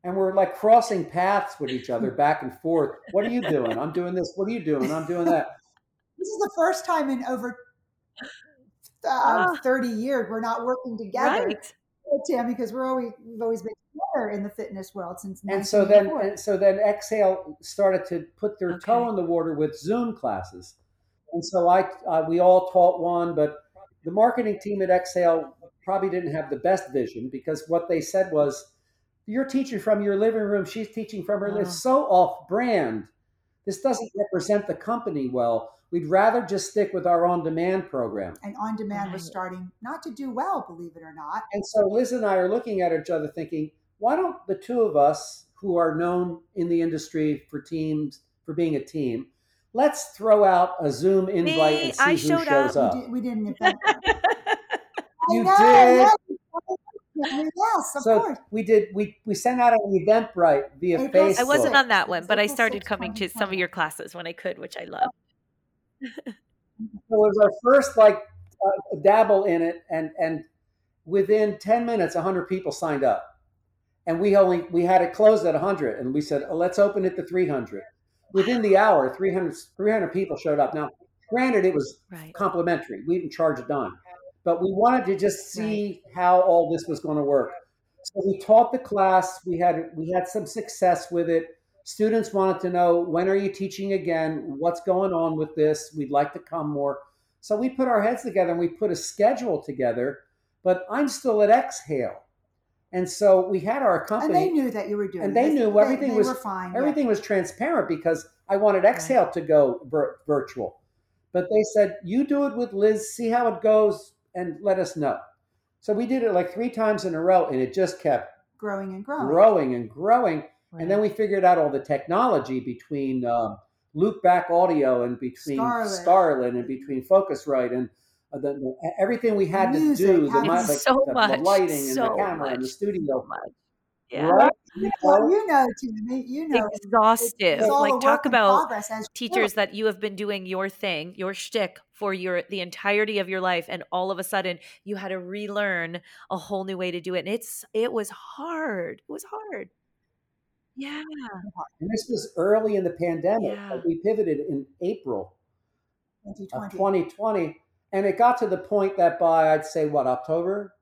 And we're like crossing paths with each other back and forth. What are you doing? I'm doing this. What are you doing? I'm doing that. This is the first time in over uh, Ah. 30 years we're not working together, Right. Tammy, because we're always we've always been together in the fitness world since. And so then, and so then, Exhale started to put their toe in the water with Zoom classes. And so I, uh, we all taught one, but the marketing team at Exhale probably didn't have the best vision because what they said was, "You're teaching from your living room. She's teaching from her. Oh. It's so off-brand. This doesn't represent the company well. We'd rather just stick with our on-demand program." and on demand was starting not to do well, believe it or not. And so Liz and I are looking at each other thinking, why don't the two of us who are known in the industry for teams, for being a team, let's throw out a Zoom invite Me, and see I who showed shows up. up. We, did, we didn't invent that. I You know, did? Yes, yes, of So course. we did we we sent out an Eventbrite via April Facebook. I wasn't on that one, was but I started 6th, coming to some of your classes when I could, which I love. It was our first like uh, dabble in it and and within 10 minutes 100 people signed up. And we only we had it closed at 100 and we said oh, let's open it to 300 within the hour 300 300 people showed up. Now granted it was Right. complimentary. We didn't charge a dime. But we wanted to just see how all this was going to work. So we taught the class. We had we had some success with it students wanted to know when are you teaching again what's going on with this we'd like to come more so we put our heads together and we put a schedule together but i'm still at exhale and so we had our company. And they knew that you were doing and they this. knew everything they was- were fine. yeah. everything was transparent because i wanted exhale to go vir- virtual but they said you do it with liz see how it goes and let us know so we did it like three times in a row and it just kept growing and growing. growing and growing and then we figured out all the technology between um, loop back audio and between Scarlett. Scarlett and between Focusrite and uh, the, the, everything we had Music, to do, the, how mi- much- the, So the- the much, lighting and so the camera and the much, studio. so much. Yeah. Right? You know, you know, Tammy, you know, exhaustive. it's all like talk about progress as you teachers go. that you have been doing your thing, your shtick for your the entirety of your life, and all of a sudden you had to relearn a whole new way to do it. And it's it was hard. It was hard. Yeah. And this was early in the pandemic. Yeah. We pivoted in April of 2020. 2020. And it got to the point that by, I'd say, what, October,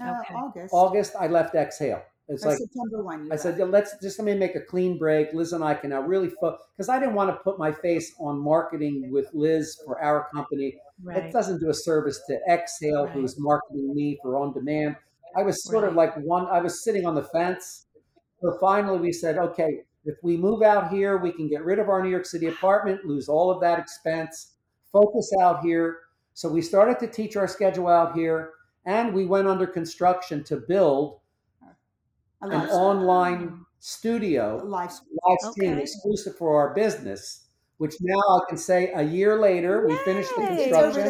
Uh, Okay. August. August, I left Exhale. It's Or like, September 1. you I said, yeah, let's just let me make a clean break. Liz and I can now really focus because I didn't want to put my face on marketing with Liz for our company. It Right. doesn't do a service to Exhale, Right. who's marketing me for on demand. I was sort of like one, I was sitting on the fence. So finally, we said, okay, if we move out here, we can get rid of our New York City apartment, lose all of that expense, focus out here. So we started to teach our schedule out here, and we went under construction to build an online studio live live stream Okay. exclusive for our business, which now I can say a year later, we finished the construction.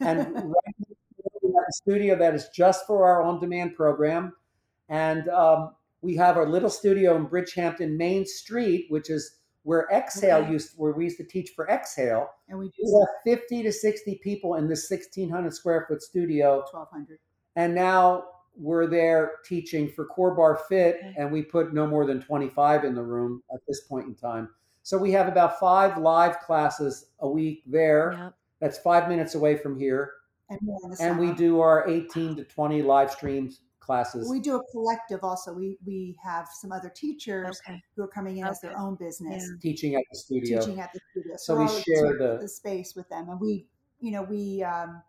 and right now we have a studio that is just for our on-demand program, and um, we have our little studio in Bridgehampton Main Street, which is where Exhale Okay. used, where we used to teach for Exhale. and we do We have 50 to 60 people in this 1,600 square foot studio, 1200. and now we're there teaching for Core Barre Fit, Okay. and we put no more than 25 in the room at this point in time. So we have about five live classes a week there. Yep. That's five minutes away from here And more in the and we do our 18 to 20 live streams classes. We do a collective also. We we have some other teachers Okay. who are coming in as their own business, Yeah. teaching at the studio. teaching at the studio. So we we're share share the- space with them, and we, you know, we um,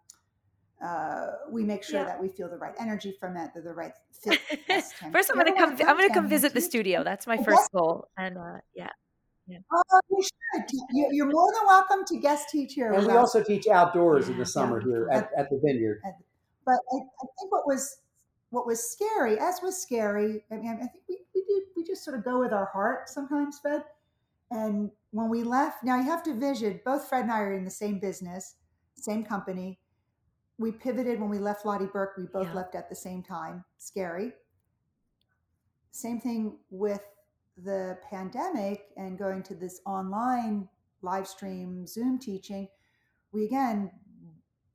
uh, we make sure Yeah. that we feel the right energy from it, the, the right fit. First, I'm gonna come. I'm gonna come visit the studio. That's my Oh, first yes. goal. And uh, yeah, Oh, you should. You- You're more than welcome to guest teach here. and with we us. also teach outdoors in the summer yeah. here at, at the vineyard. but I, I think what was what was scary, as was scary. I mean, I think we we do we just sort of go with our heart sometimes, Fred. And when we left, now you have to vision. Both Fred and I are in the same business, same company. We pivoted when we left Lotte Berk. We both Yeah. left at the same time. Scary. Same thing with the pandemic and going to this online live stream Zoom teaching. We again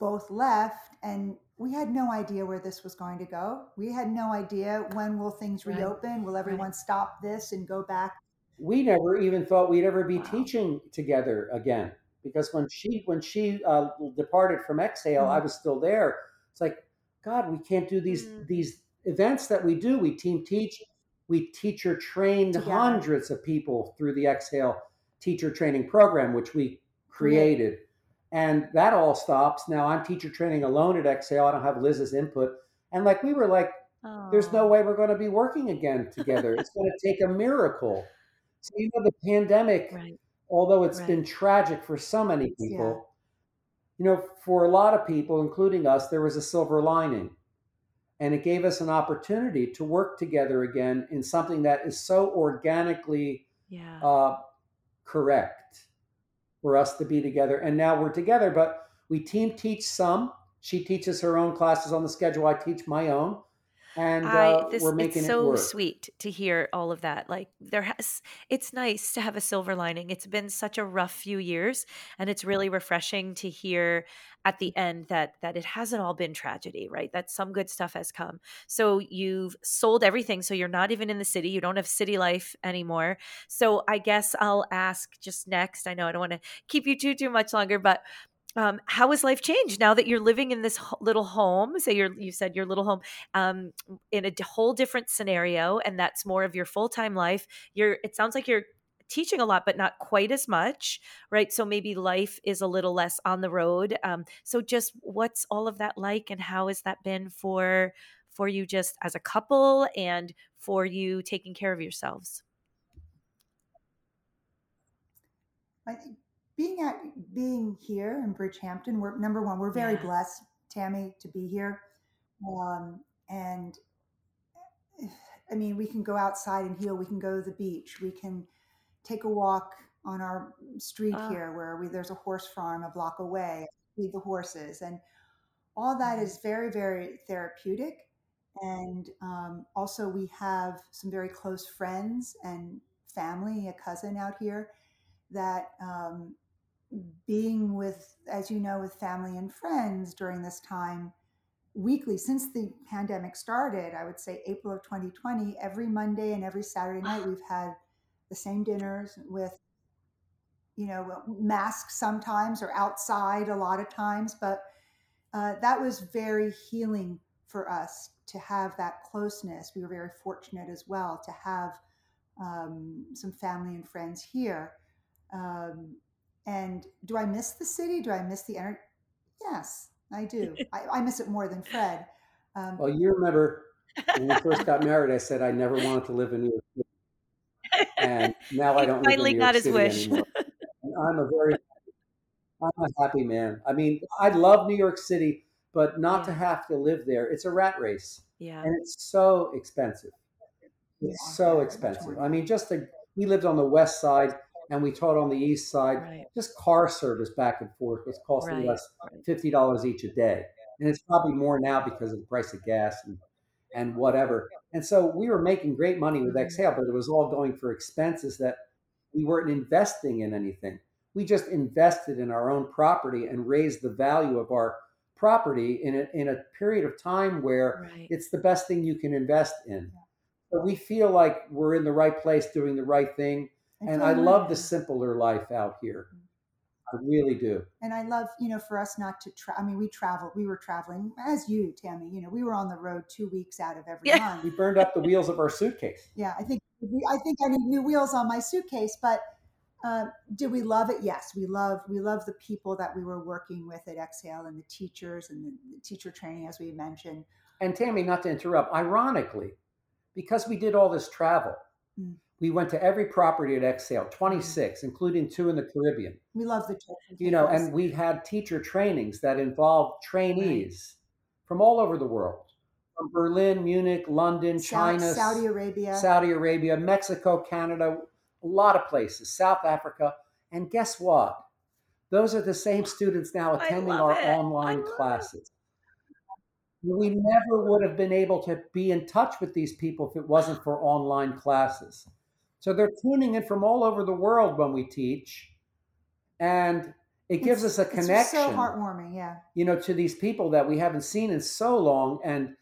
both left and we had no idea where this was going to go. We had no idea when will things Right. reopen? Will everyone stop this and go back? We never even thought we'd ever be Wow. teaching together again because when she when she uh, departed from Exhale, I Mhm. was still there. It's like, God, we can't do these Mm. these events that we do. We team teach, we teacher trained Together. hundreds of people through the Exhale teacher training program, which we created. And that all stops. Now I'm teacher training alone at Exhale. I don't have Liz's input. And like we were like, there's no way we're going to be working again together. it's going to take a miracle. So you know the pandemic, Right. although it's Right. been tragic for so many people, you know, for a lot of people, including us, there was a silver lining. And it gave us an opportunity to work together again in something that is so organically Yeah. uh, correct for us to be together. And now we're together, but we team teach some. She teaches her own classes on the schedule. I teach my own. And I uh, this we're making it's it so work. sweet to hear all of that. Like there has it's nice to have a silver lining. It's been such a rough few years and it's really refreshing to hear at the end that that it hasn't all been tragedy, right? That some good stuff has come. So you've sold everything so you're not even in the city. You don't have city life anymore. So I guess I'll ask just next. I know I don't want to keep you too too much longer, but um, how has life changed now that you're living in this little home? Say you're, you said your little home um, in a whole different scenario, and that's more of your full time life. You're. It sounds like you're teaching a lot, but not quite as much, right? So maybe life is a little less on the road. Um, so just what's all of that like, and how has that been for for you just as a couple and for you taking care of yourselves? I think being at being here in Bridgehampton, we're number one. We're very Yeah. blessed, Tammy, to be here, um, and I mean, we can go outside and heal. We can go to the beach. We can take a walk on our street Ah. here, where we there's a horse farm a block away. Feed the horses, and all that is very, very therapeutic. And um, also, we have some very close friends and family, a cousin out here that um, being with, as you know, with family and friends during this time weekly since the pandemic started, I would say April of 2020, every Monday and every Saturday night, we've had the same dinners with, you know, masks sometimes or outside a lot of times. But uh, that was very healing for us to have that closeness. We were very fortunate as well to have um, some family and friends here. Um, and do I miss the city? Do I miss the energy? Yes, I do. I, I, miss it more than Fred. Um, well, you remember when we first got married, I said I never wanted to live in New York City. And now I don't live in New York City wish. anymore. And I'm a very, I'm a happy man. I mean, I love New York City, but not yeah. to have to live there. It's a rat race. Yeah. And it's so expensive. It's yeah. so expensive. I mean, just to, we lived on the west side and we taught on the east side. Right. Just car service back and forth was costing right. us fifty dollars each a day, and it's probably more now because of the price of gas and and whatever. And so we were making great money with mm-hmm. Exhale, but it was all going for expenses that we weren't investing in anything. We just invested in our own property and raised the value of our property in a, in a period of time where right. it's the best thing you can invest in. So we feel like we're in the right place doing the right thing and I love the simpler life out here. I really do. And I love, you know, for us not to try. I mean, we traveled. We were traveling as you, Tammy. You know, we were on the road two weeks out of every yeah. month. We burned up the wheels of our suitcase. Yeah, I think I think I need new wheels on my suitcase. But uh, did we love it? Yes, we love we love the people that we were working with at Exhale and the teachers and the, the teacher training, as we mentioned. And Tammy, not to interrupt, ironically, because we did all this travel. Mm we went to every property at Exhale, mm-hmm. 26, including two in the Caribbean. We love the You know, and we had teacher trainings that involved trainees right. from all over the world. From Berlin, Munich, London, China, Saudi Arabia, Saudi Arabia, Mexico, Canada, a lot of places, South Africa. And guess what? Those are the same students now attending our it. online classes. It. We never would have been able to be in touch with these people if it wasn't for online classes. So they're tuning in from all over the world when we teach. And it gives it's, us a connection. so heartwarming, yeah. You know, to these people that we haven't seen in so long. And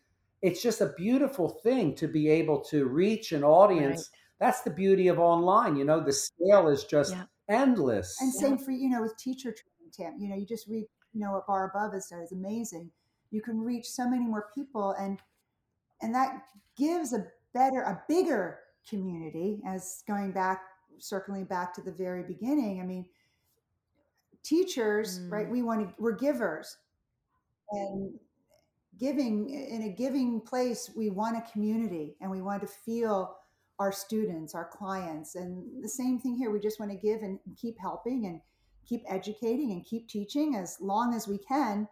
it's just a beautiful thing to be able to reach an audience. Right. That's the beauty of online. You know, the scale is just yeah. endless. And same for, you know, with teacher training, Tam. You know, you just read, you know, what Barre Above has done is amazing. You can reach so many more people and and that gives a better, a bigger community as going back circling back to the very beginning i mean teachers mm. right we want to we're givers. And giving in a giving place we want a community and we want to feel our students our clients and the same thing here we just want to give and keep helping and keep educating and keep teaching as long as we can.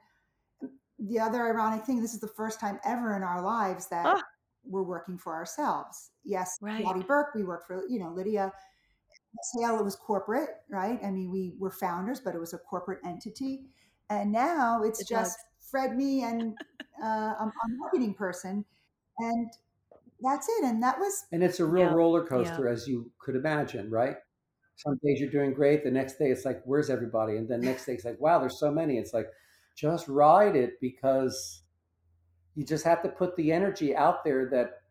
The other ironic thing this is the first time ever in our lives that ah we're working for ourselves. Yes, right. Lotte Berk, we work for, you know, Lydia. Sale, it was corporate, right? I mean, we were founders, but it was a corporate entity. And now it's it just does. Fred, me, and uh, I'm a marketing person. And that's it. And that was. And it's a real yeah. roller coaster, yeah. as you could imagine, right? Some days you're doing great. The next day it's like, where's everybody? And then next day it's like, wow, there's so many. It's like, just ride it because you just have to put the energy out there that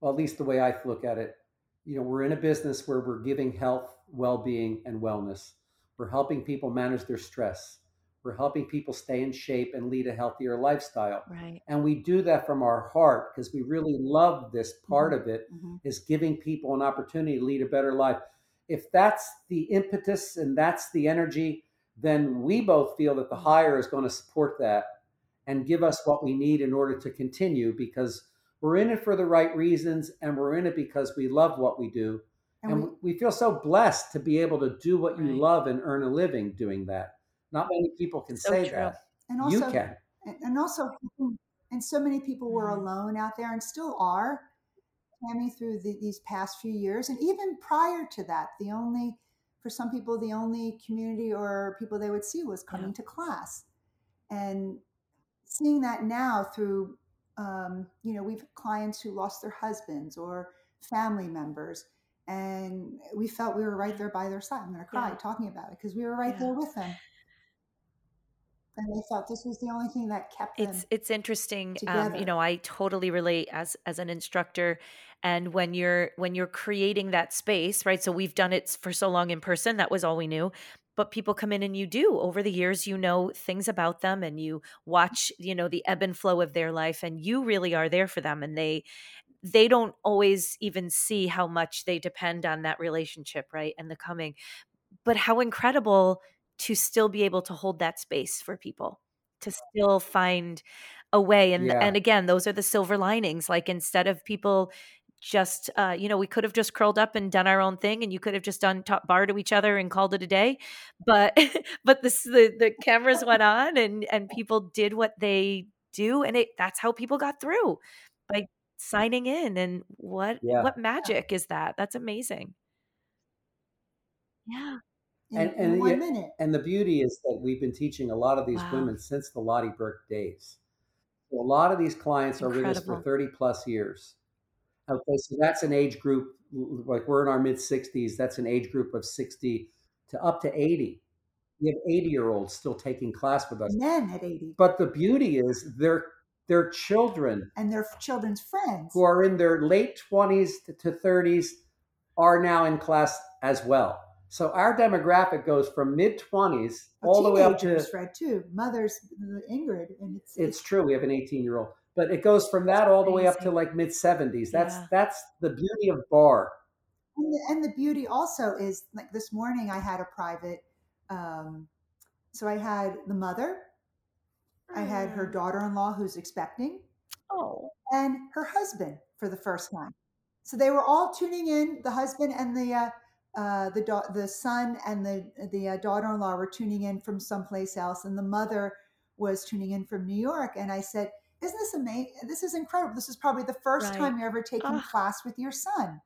well, at least the way i look at it you know we're in a business where we're giving health well-being and wellness we're helping people manage their stress we're helping people stay in shape and lead a healthier lifestyle right and we do that from our heart because we really love this part mm-hmm. of it mm-hmm. is giving people an opportunity to lead a better life if that's the impetus and that's the energy then we both feel that the mm-hmm. higher is going to support that and give us what we need in order to continue because we're in it for the right reasons and we're in it because we love what we do. And, and we, we, feel so blessed to be able to do what you love and earn a living doing that. Not many people can so say true. that. And also, you can. And also, and so many people were mm-hmm. alone out there and still are, Tammy, through the, these past few years. And even prior to that, the only, for some people, the only community or people they would see was coming yeah. to class. And seeing that now through um, you know, we've clients who lost their husbands or family members, and we felt we were right there by their side. I'm going to cry Yeah. talking about it because we were right Yeah. there with them, and they felt this was the only thing that kept them. it's it's interesting um, you know i totally relate as as an instructor and when you're when you're creating that space right so we've done it for so long in person that was all we knew but people come in and you do over the years you know things about them and you watch you know the ebb and flow of their life and you really are there for them and they they don't always even see how much they depend on that relationship right and the coming but how incredible to still be able to hold that space for people to still find a way and Yeah. and again those are the silver linings like instead of people just uh, you know we could have just curled up and done our own thing and you could have just done top bar to each other and called it a day but but this the the cameras went on and and people did what they do and it that's how people got through by signing in and what Yeah. what magic is that that's amazing yeah in, And- and one yet- minute. And the beauty is that we've been teaching a lot of these Wow. women since the Lotte Berk days. So a lot of these clients are with us for 30 plus years. Okay, so that's an age group, like we're in our mid 60s, that's an age group of 60 to up to 80. We have 80 year olds still taking class with us. Men at 80 But the beauty is they're, they're children and their children's friends. who are in their late 20s to- to 30s are now in class as well. So our demographic goes from mid 20s Oh, all the way up to Fred, too. Mothers, uh, Ingrid, and it's it's true we have an 18 year old but it goes from that all the way up to like mid 70s that's Yeah. that's the beauty of barre And the, and the beauty also is like this morning I had a private. Um, so I had the mother, I had her Mm. daughter-in-law who's expecting, oh and her husband for the first time. So they were all tuning in. The husband and the uh, uh, the da- the son and the the uh, daughter-in-law were tuning in from someplace else, and the mother was tuning in from New York. And I said, "Isn't this amazing? This is incredible. This is probably the first Right. time you're ever taking Ah. class with your son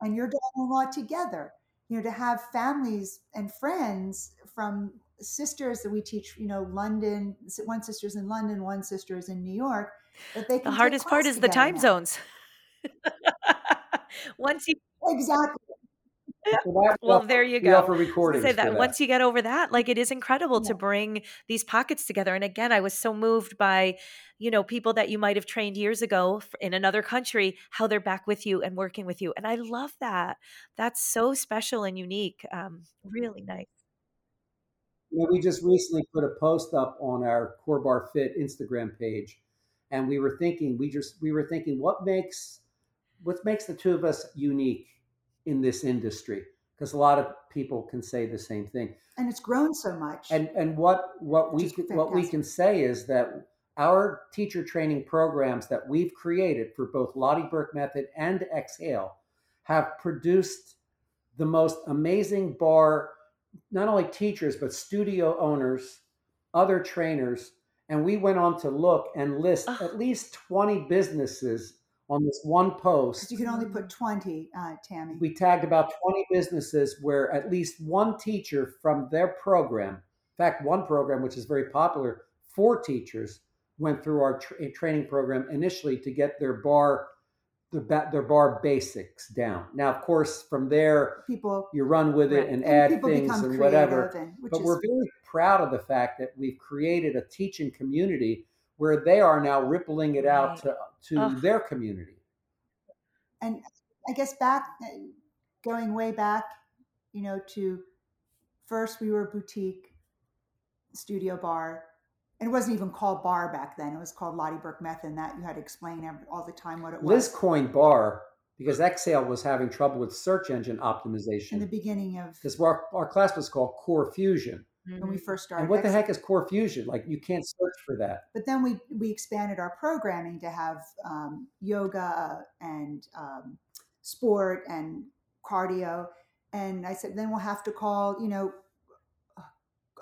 and your daughter-in-law together. You know, to have families and friends from sisters that we teach. You know, London. One sister's in London, one sister is in New York. That they can the hardest part is the time now. zones once you Exactly. That- Well, offer- there you go. offer I was gonna recordings say for that, once you get over that like it is incredible to bring these pockets together and again i was so moved by you know people that you might have trained years ago in another country how they're back with you and working with you and i love that. That's so special and unique um really nice. You know, we just recently put a post up on our Core Barre Fit Instagram page, and we were thinking, we just we were thinking, what makes what makes the two of us unique in this industry? Because a lot of people can say the same thing. And it's grown so much. And and what what we can- what we can say is that our teacher training programs that we've created for both Lotte Berk Method and Exhale have produced the most amazing barre, not only teachers but studio owners, other trainers, and we went on to look and list Ugh. at least twenty businesses on this one post. you can only put 20, uh, Tammy. We tagged about 20 businesses where at least one teacher from their program, in fact, one program which is very popular, four teachers went through our tra- training program initially to get their barre their, their barre basics down. Now, of course, from there people you run with it and and add things and whatever. and But is we're very proud of the fact that we've created a teaching community where they are now rippling it out Right. to, to Ugh. their community. and I guess back going way back, you know, to first we were a boutique studio barre. And it wasn't even called barre back then. It was called Lotte Berk Method, and that you had to explain every, all the time what it was. Liz coined barre because Exhale was having trouble with search engine optimization. In the beginning of because our, our class was called Core Fusion. When we first started. And what the heck is Core Fusion? Like you can't search for that. But then we we expanded our programming to have um, yoga and um, sport and cardio. And I said, then we'll have to call, you know,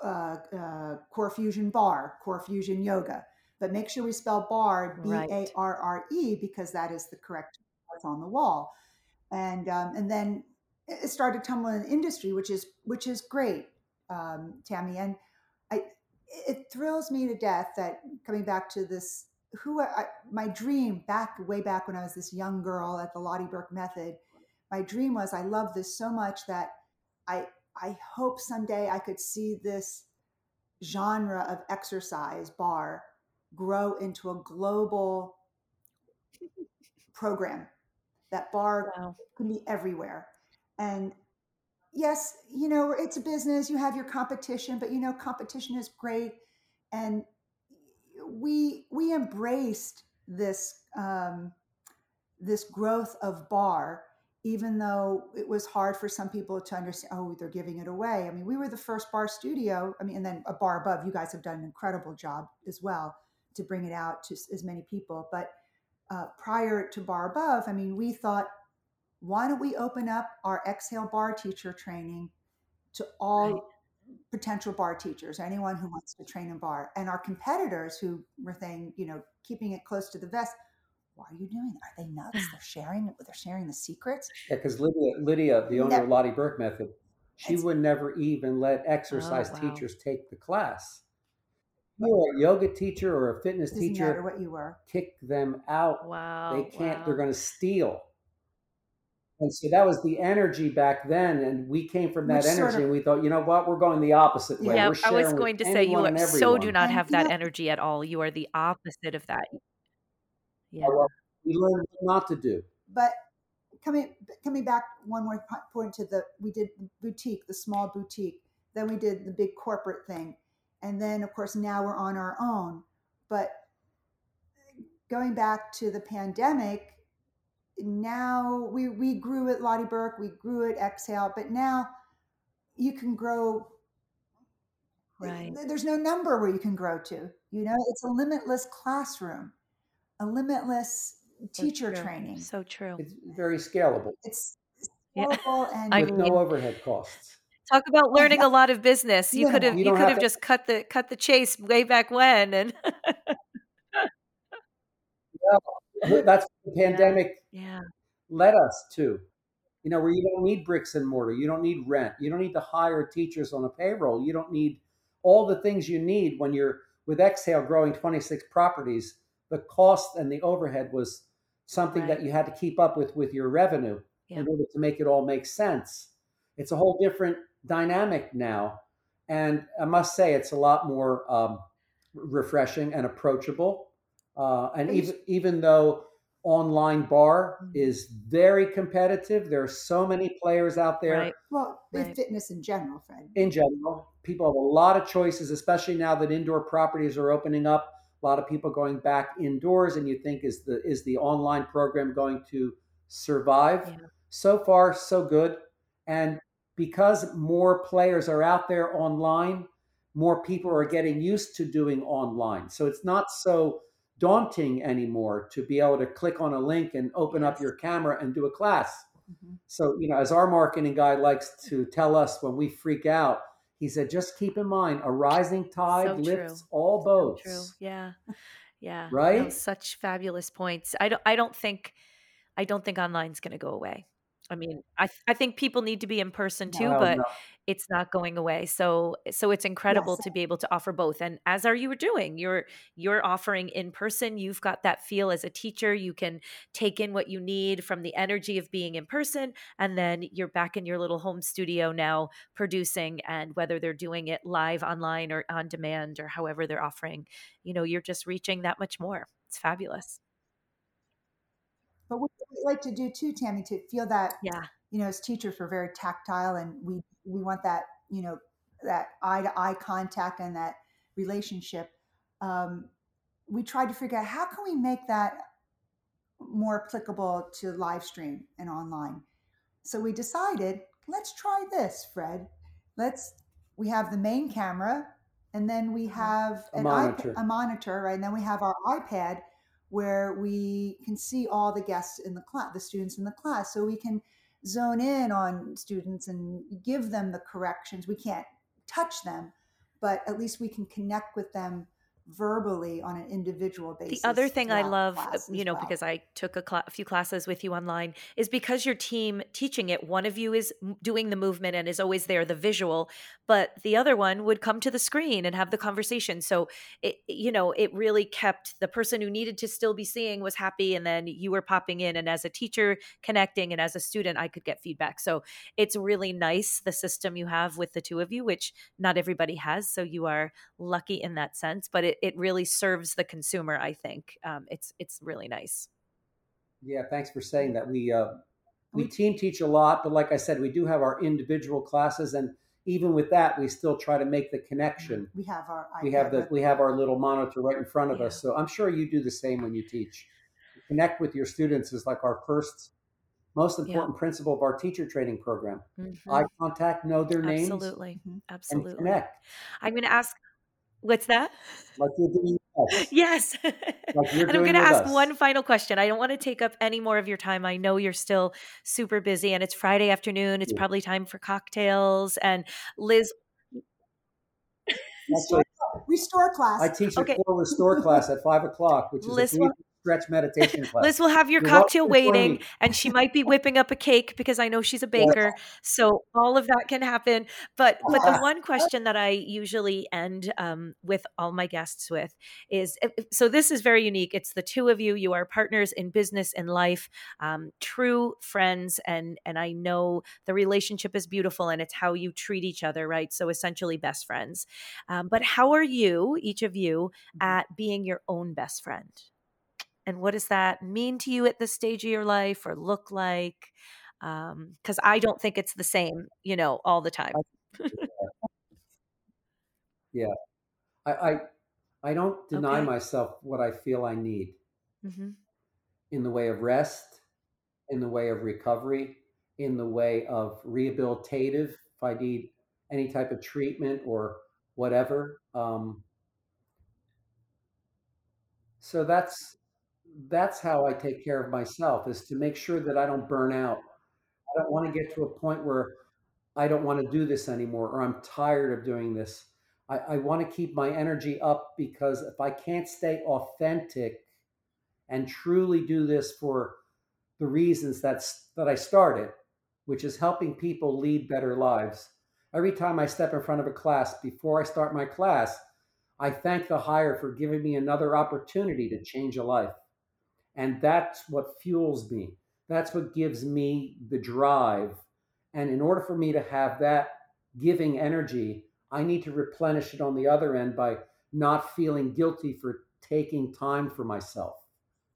uh, uh, Core Fusion Barre, Core Fusion Yoga. But make sure we spell barre B. A R R E because that is the correct on the wall. And um, and then it started tumbling in industry, which is which is great, um, Tammy. And I it thrills me to death that coming back to this who I, my dream back way back when I was this young girl at the Lotte Berk method, my dream was I love this so much that I I hope someday I could see this genre of exercise barre grow into a global program. That barre wow. can be everywhere. And yes, you know, it's a business, you have your competition, but you know, competition is great. And we we embraced this um, this growth of barre, even though it was hard for some people to understand, oh, they're giving it away. I mean, we were the first barre studio. I mean, and then a Barre Above, you guys have done an incredible job as well to bring it out to as many people. But uh, prior to Barre Above, I mean, we thought, why don't we open up our exhale barre teacher training to all right. potential barre teachers, anyone who wants to train in barre? and our competitors who were saying, you know, keeping it close to the vest why are you doing that? Are they nuts? They're sharing they're sharing the secrets. Yeah, because Lydia, Lydia, the owner never, of Lotte Berk Method, she would never even let oh, exercise oh, wow. teachers take the class. You are a yoga teacher or a fitness Doesn't teacher. Matter what you were. Kick them out. Wow. They can't. Wow. They're going to steal. And so that was the energy back then, and we came from that Which energy, sort of, and we thought, you know what, we're going the opposite way. Yeah, I was going to say you are so do not have that energy at all. You are the opposite of that. Oh, yeah. Well, we learned not to do. But coming coming back one more point to the we did the boutique, the small boutique. Then we did the big corporate thing, and then of course now we're on our own. But going back to the pandemic, now we we grew at Lotte Berk, we grew at Exhale, but now you can grow. Right. There's no number where you can grow to. You know, it's a limitless classroom a limitless teacher so training. So true. It's very scalable. It's scalable yeah. and with mean, no overhead costs. Talk about oh, learning a lot of business. You could have you, you could have to... just cut the cut the chase way back when and well, that's the pandemic yeah. led us to. You know, where you don't need bricks and mortar, you don't need rent, you don't need to hire teachers on a payroll, you don't need all the things you need when you're with Exhale growing 26 properties the cost and the overhead was something right. that you had to keep up with with your revenue yeah. in order to make it all make sense. It's a whole different dynamic now, and I must say it's a lot more um, refreshing and approachable. Uh, and even even though online barre mm-hmm. is very competitive, there are so many players out there. Right. Well, with right. fitness in general, Fred. In general, people have a lot of choices, especially now that indoor properties are opening up a lot of people going back indoors and you think is the is the online program going to survive yeah. so far so good and because more players are out there online more people are getting used to doing online so it's not so daunting anymore to be able to click on a link and open up your camera and do a class mm-hmm. so you know as our marketing guy likes to tell us when we freak out he said, just keep in mind, a rising tide so lifts all boats. So true. Yeah. Yeah. Right. such fabulous points. I don't, I don't think, I don't think online's going to go away. I mean, I I think people need to be in person too, no, but no. It's not going away. So so it's incredible yes. to be able to offer both. And as are you doing, you're you're offering in person. You've got that feel as a teacher. You can take in what you need from the energy of being in person, and then you're back in your little home studio now producing. And whether they're doing it live, online, or on demand, or however they're offering, you know, you're just reaching that much more. It's fabulous. But what we like to do too, Tammy, to feel that, yeah, you know, as teachers, we're very tactile, and we we want that, you know, that eye to eye contact and that relationship. Um, we tried to figure out how can we make that more applicable to live stream and online. So we decided, let's try this, Fred. Let's we have the main camera and then we mm-hmm. have a monitor. a monitor, right? And then we have our iPad where we can see all the guests in the class, the students in the class, so we can zone in on students and give them the corrections. We can't touch them, but at least we can connect with them verbally on an individual basis. The other thing I love, uh, you know, well. because I took a, cla a few classes with you online, is because your team teaching it, one of you is doing the movement and is always there, the visual, but the other one would come to the screen and have the conversation. So it, you know, it really kept the person who needed to still be seeing was happy, and then you were popping in, and as a teacher connecting, and as a student, I could get feedback. So it's really nice the system you have with the two of you, which not everybody has. So you are lucky in that sense, but it, it really serves the consumer. I think um, it's it's really nice. Yeah, thanks for saying that. We uh, we We- team teach a lot, but like I said, we do have our individual classes, and even with that, we still try to make the connection. we have our We have iPad the we have our little monitor right in front of Yeah. us, so I'm sure you do the same when you teach. Connect with your students is like our first, most Yeah. important principle of our teacher training program. Mhm. Eye contact, know their names, Absolutely, Mhm. and absolutely. connect I'm going to ask. What's that? like you're doing. Yes. Like and I'm going to ask us. one final question. I don't want to take up any more of your time. I know you're still super busy and it's Friday afternoon. It's Yeah. probably time for cocktails. And Liz, Actually, restore class. I teach a Okay. core restore class at five o'clock, which is Liz a three stretch meditation class. Liz will have your You're cocktail waiting and she might be whipping up a cake because I know she's a baker. So all of that can happen. But but the one question that I usually end um, with all my guests with is so this is very unique. It's the two of you. You are partners in business and life, um, true friends, and and I know the relationship is beautiful and it's how you treat each other, right? So essentially best friends. Um, but how are you, each of you, Mhm. at being your own best friend? And what does that mean to you at this stage of your life or look like? Because i don't think it's the same you know all the time. Yeah, I, I I don't deny Okay. myself what I feel I need. Hmm in the way of rest, in the way of recovery, in the way of rehabilitative. If I need any type of treatment or whatever, um, so that's that's how I take care of myself is to make sure that I don't burn out. I don't want to get to a point where I don't want to do this anymore or I'm tired of doing this. I, I want to keep my energy up because if I can't stay authentic and truly do this for the reasons that's that I started, which is helping people lead better lives. Every time I step in front of a class, before I start my class, I thank the higher for giving me another opportunity to change a life. And that's what fuels me. That's what gives me the drive. And in order for me to have that giving energy, I need to replenish it on the other end by not feeling guilty for taking time for myself.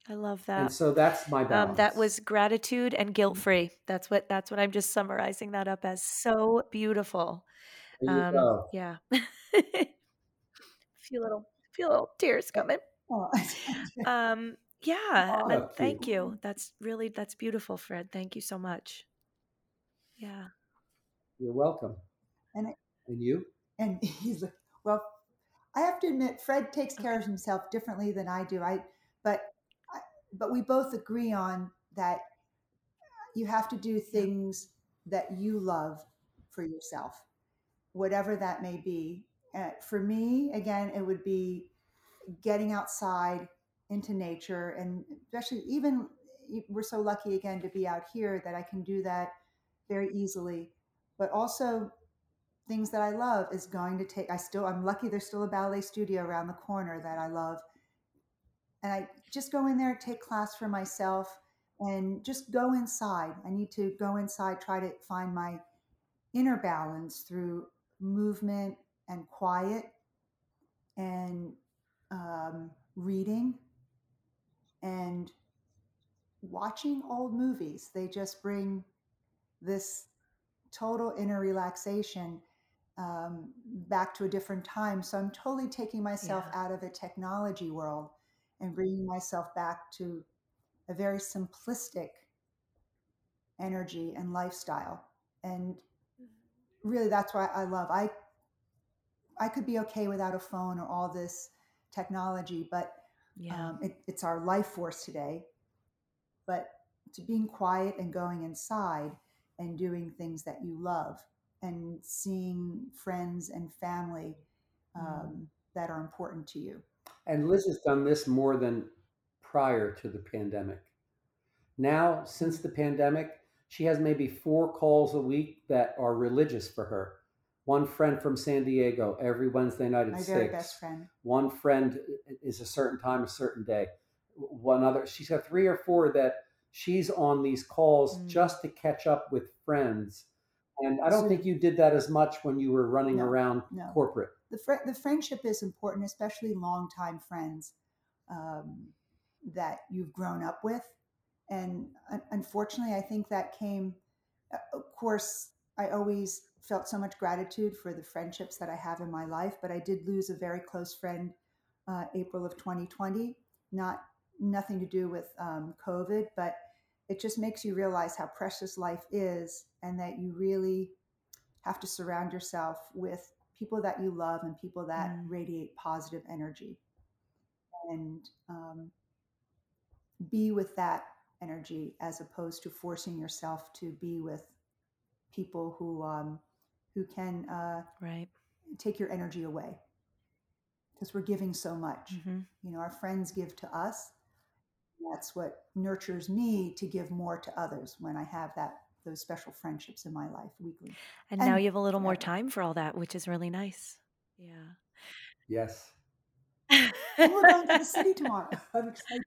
i love that. And so that's my balance. um, that was gratitude and guilt free that's what that's what i'm just summarizing that up as so beautiful There you um, go. yeah few little few little tears coming um yeah. Oh, thank you that's really that's beautiful fred thank you so much yeah You're welcome. And And you? and he's like, well, I have to admit, Fred takes care of himself differently than I do. I, but, I, but we both agree on that you have to do things that you love for yourself, whatever that may be. Uh, for me, again, it would be getting outside into nature, and especially even we're so lucky again to be out here that I can do that very easily. But also things that I love is going to take I still I'm lucky there's still a ballet studio around the corner that I love. And I just go in there, take class for myself and just go inside. I need to go inside, try to find my inner balance through movement and quiet and um, reading and watching old movies. They just bring this total inner relaxation um, back to a different time. So I'm totally taking myself Yeah. out of a technology world and bringing myself back to a very simplistic energy and lifestyle. And really, that's why I love. I I could be okay without a phone or all this technology, but yeah um, it, it's our life force today. But to being quiet and going inside and doing things that you love and seeing friends and family um, that are important to you. And Liz has done this more than prior to the pandemic. Now, since the pandemic, she has maybe four calls a week that are religious for her. One friend from San Diego every Wednesday night at My six. very best friend. One friend is a certain time, a certain day. One other, she's got three or four that she's on these calls Mm. just to catch up with friends. And I don't So- think you did that as much when you were running No, around no. corporate. the fr- the friendship is important, especially longtime friends um, that you've grown up with. And un- unfortunately, I think that came. uh, Of course, I always felt so much gratitude for the friendships that I have in my life, but I did lose a very close friend, uh, April of 2020. Not nothing to do with um, COVID, but it just makes you realize how precious life is, and that you really have to surround yourself with people that you love and people that Mm. radiate positive energy and um, be with that energy as opposed to forcing yourself to be with people who um, who can uh, Right. take your energy away because we're giving so much hmm you know our friends give to us that's what nurtures me to give more to others when i have that those special friendships in my life weekly And, now you have a little more time for all that, which is really nice. Yeah. Yes. and we're going to the city tomorrow i'm excited Taking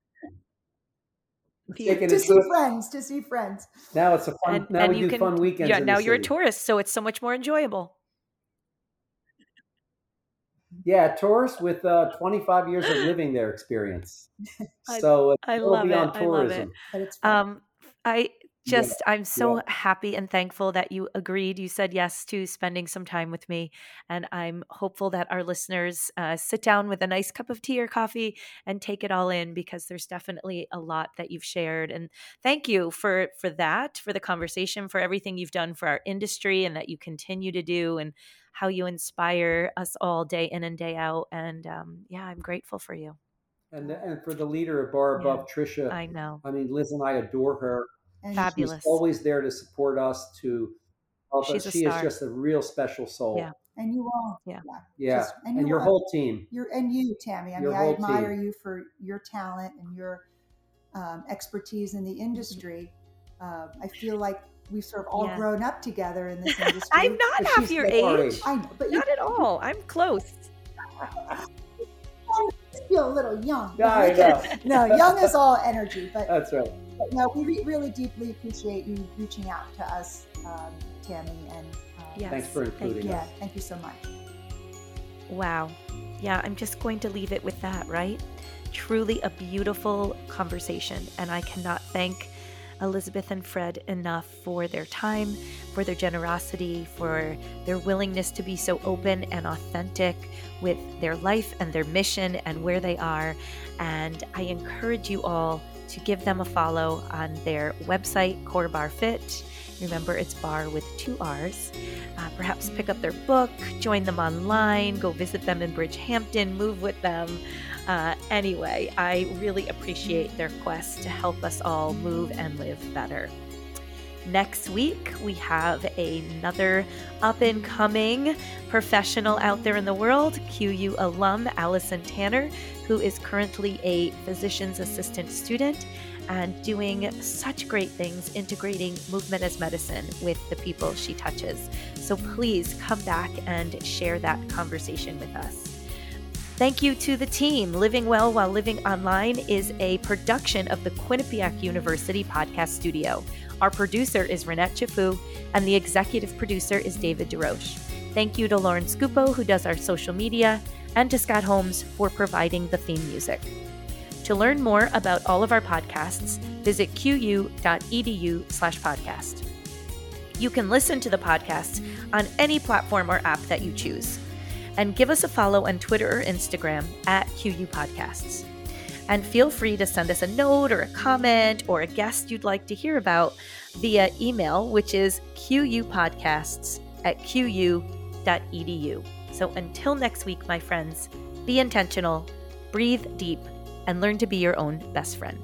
to see good. friends to see friends Now it's a fun. and now and we you do can, fun weekends yeah now you're a tourist so it's so much more enjoyable Yeah, tourists with uh, 25 years of living there experience. I- So I it'll love be it. on I love it. but it's fun. um i Yeah, just i'm so yeah. happy and thankful that you agreed you said yes to spending some time with me and i'm hopeful that our listeners uh, sit down with a nice cup of tea or coffee and take it all in because there's definitely a lot that you've shared and thank you for for that for the conversation for everything you've done for our industry and that you continue to do and how you inspire us all day in and day out and um, yeah i'm grateful for you And, and for the leader of Barre Yeah. Above, Tricia, i know I mean, Liz and I adore her. And fab- She's Fabulous. always there to support us, to help She's a us. She is just a real special soul. Yeah. and you all Yeah. Yeah. just- And, you your are- whole team. you're and you tammy i Your mean i admire team. you for your talent and your um, expertise in the industry uh, i feel like we've sort of all Yeah. grown up together in this industry i'm not half your age age. i know but you Not at all. I'm close. feel a little young Yeah, I know. no young is all energy but, That's right. But no we re- really deeply appreciate you reaching out to us um, tammy and uh, Yes. Thanks for thank including you. yeah thank you so much Wow. Yeah, I'm just going to leave it with that, right? Truly a beautiful conversation. And I cannot thank Elizabeth and Fred enough for their time, for their generosity, for their willingness to be so open and authentic with their life and their mission and where they are. And I encourage you all to give them a follow on their website, Core Barre Fit. Remember, it's barre with two R's. Uh, perhaps pick up their book, join them online, go visit them in Bridgehampton, move with them. Uh, anyway, I really appreciate their quest to help us all move and live better. Next week, we have another up and coming professional out there in the world, QU alum Allison Tanner, who is currently a physician's assistant student and doing such great things integrating movement as medicine with the people she touches. So please come back and share that conversation with us. Thank you to the team. Living Well While Living Online is a production of the Quinnipiac University Podcast Studio. Our producer is Renette Chafu, and the executive producer is David DeRoche. Thank you to Lauren Scupo, who does our social media, and to Scott Holmes for providing the theme music. To learn more about all of our podcasts, visit qu.edu slash podcast. You can listen to the podcast on any platform or app that you choose. And give us a follow on Twitter or Instagram at QU Podcasts. And feel free to send us a note or a comment or a guest you'd like to hear about via email, which is qupodcasts at qu.edu. So until next week, my friends, be intentional, breathe deep, and learn to be your own best friend.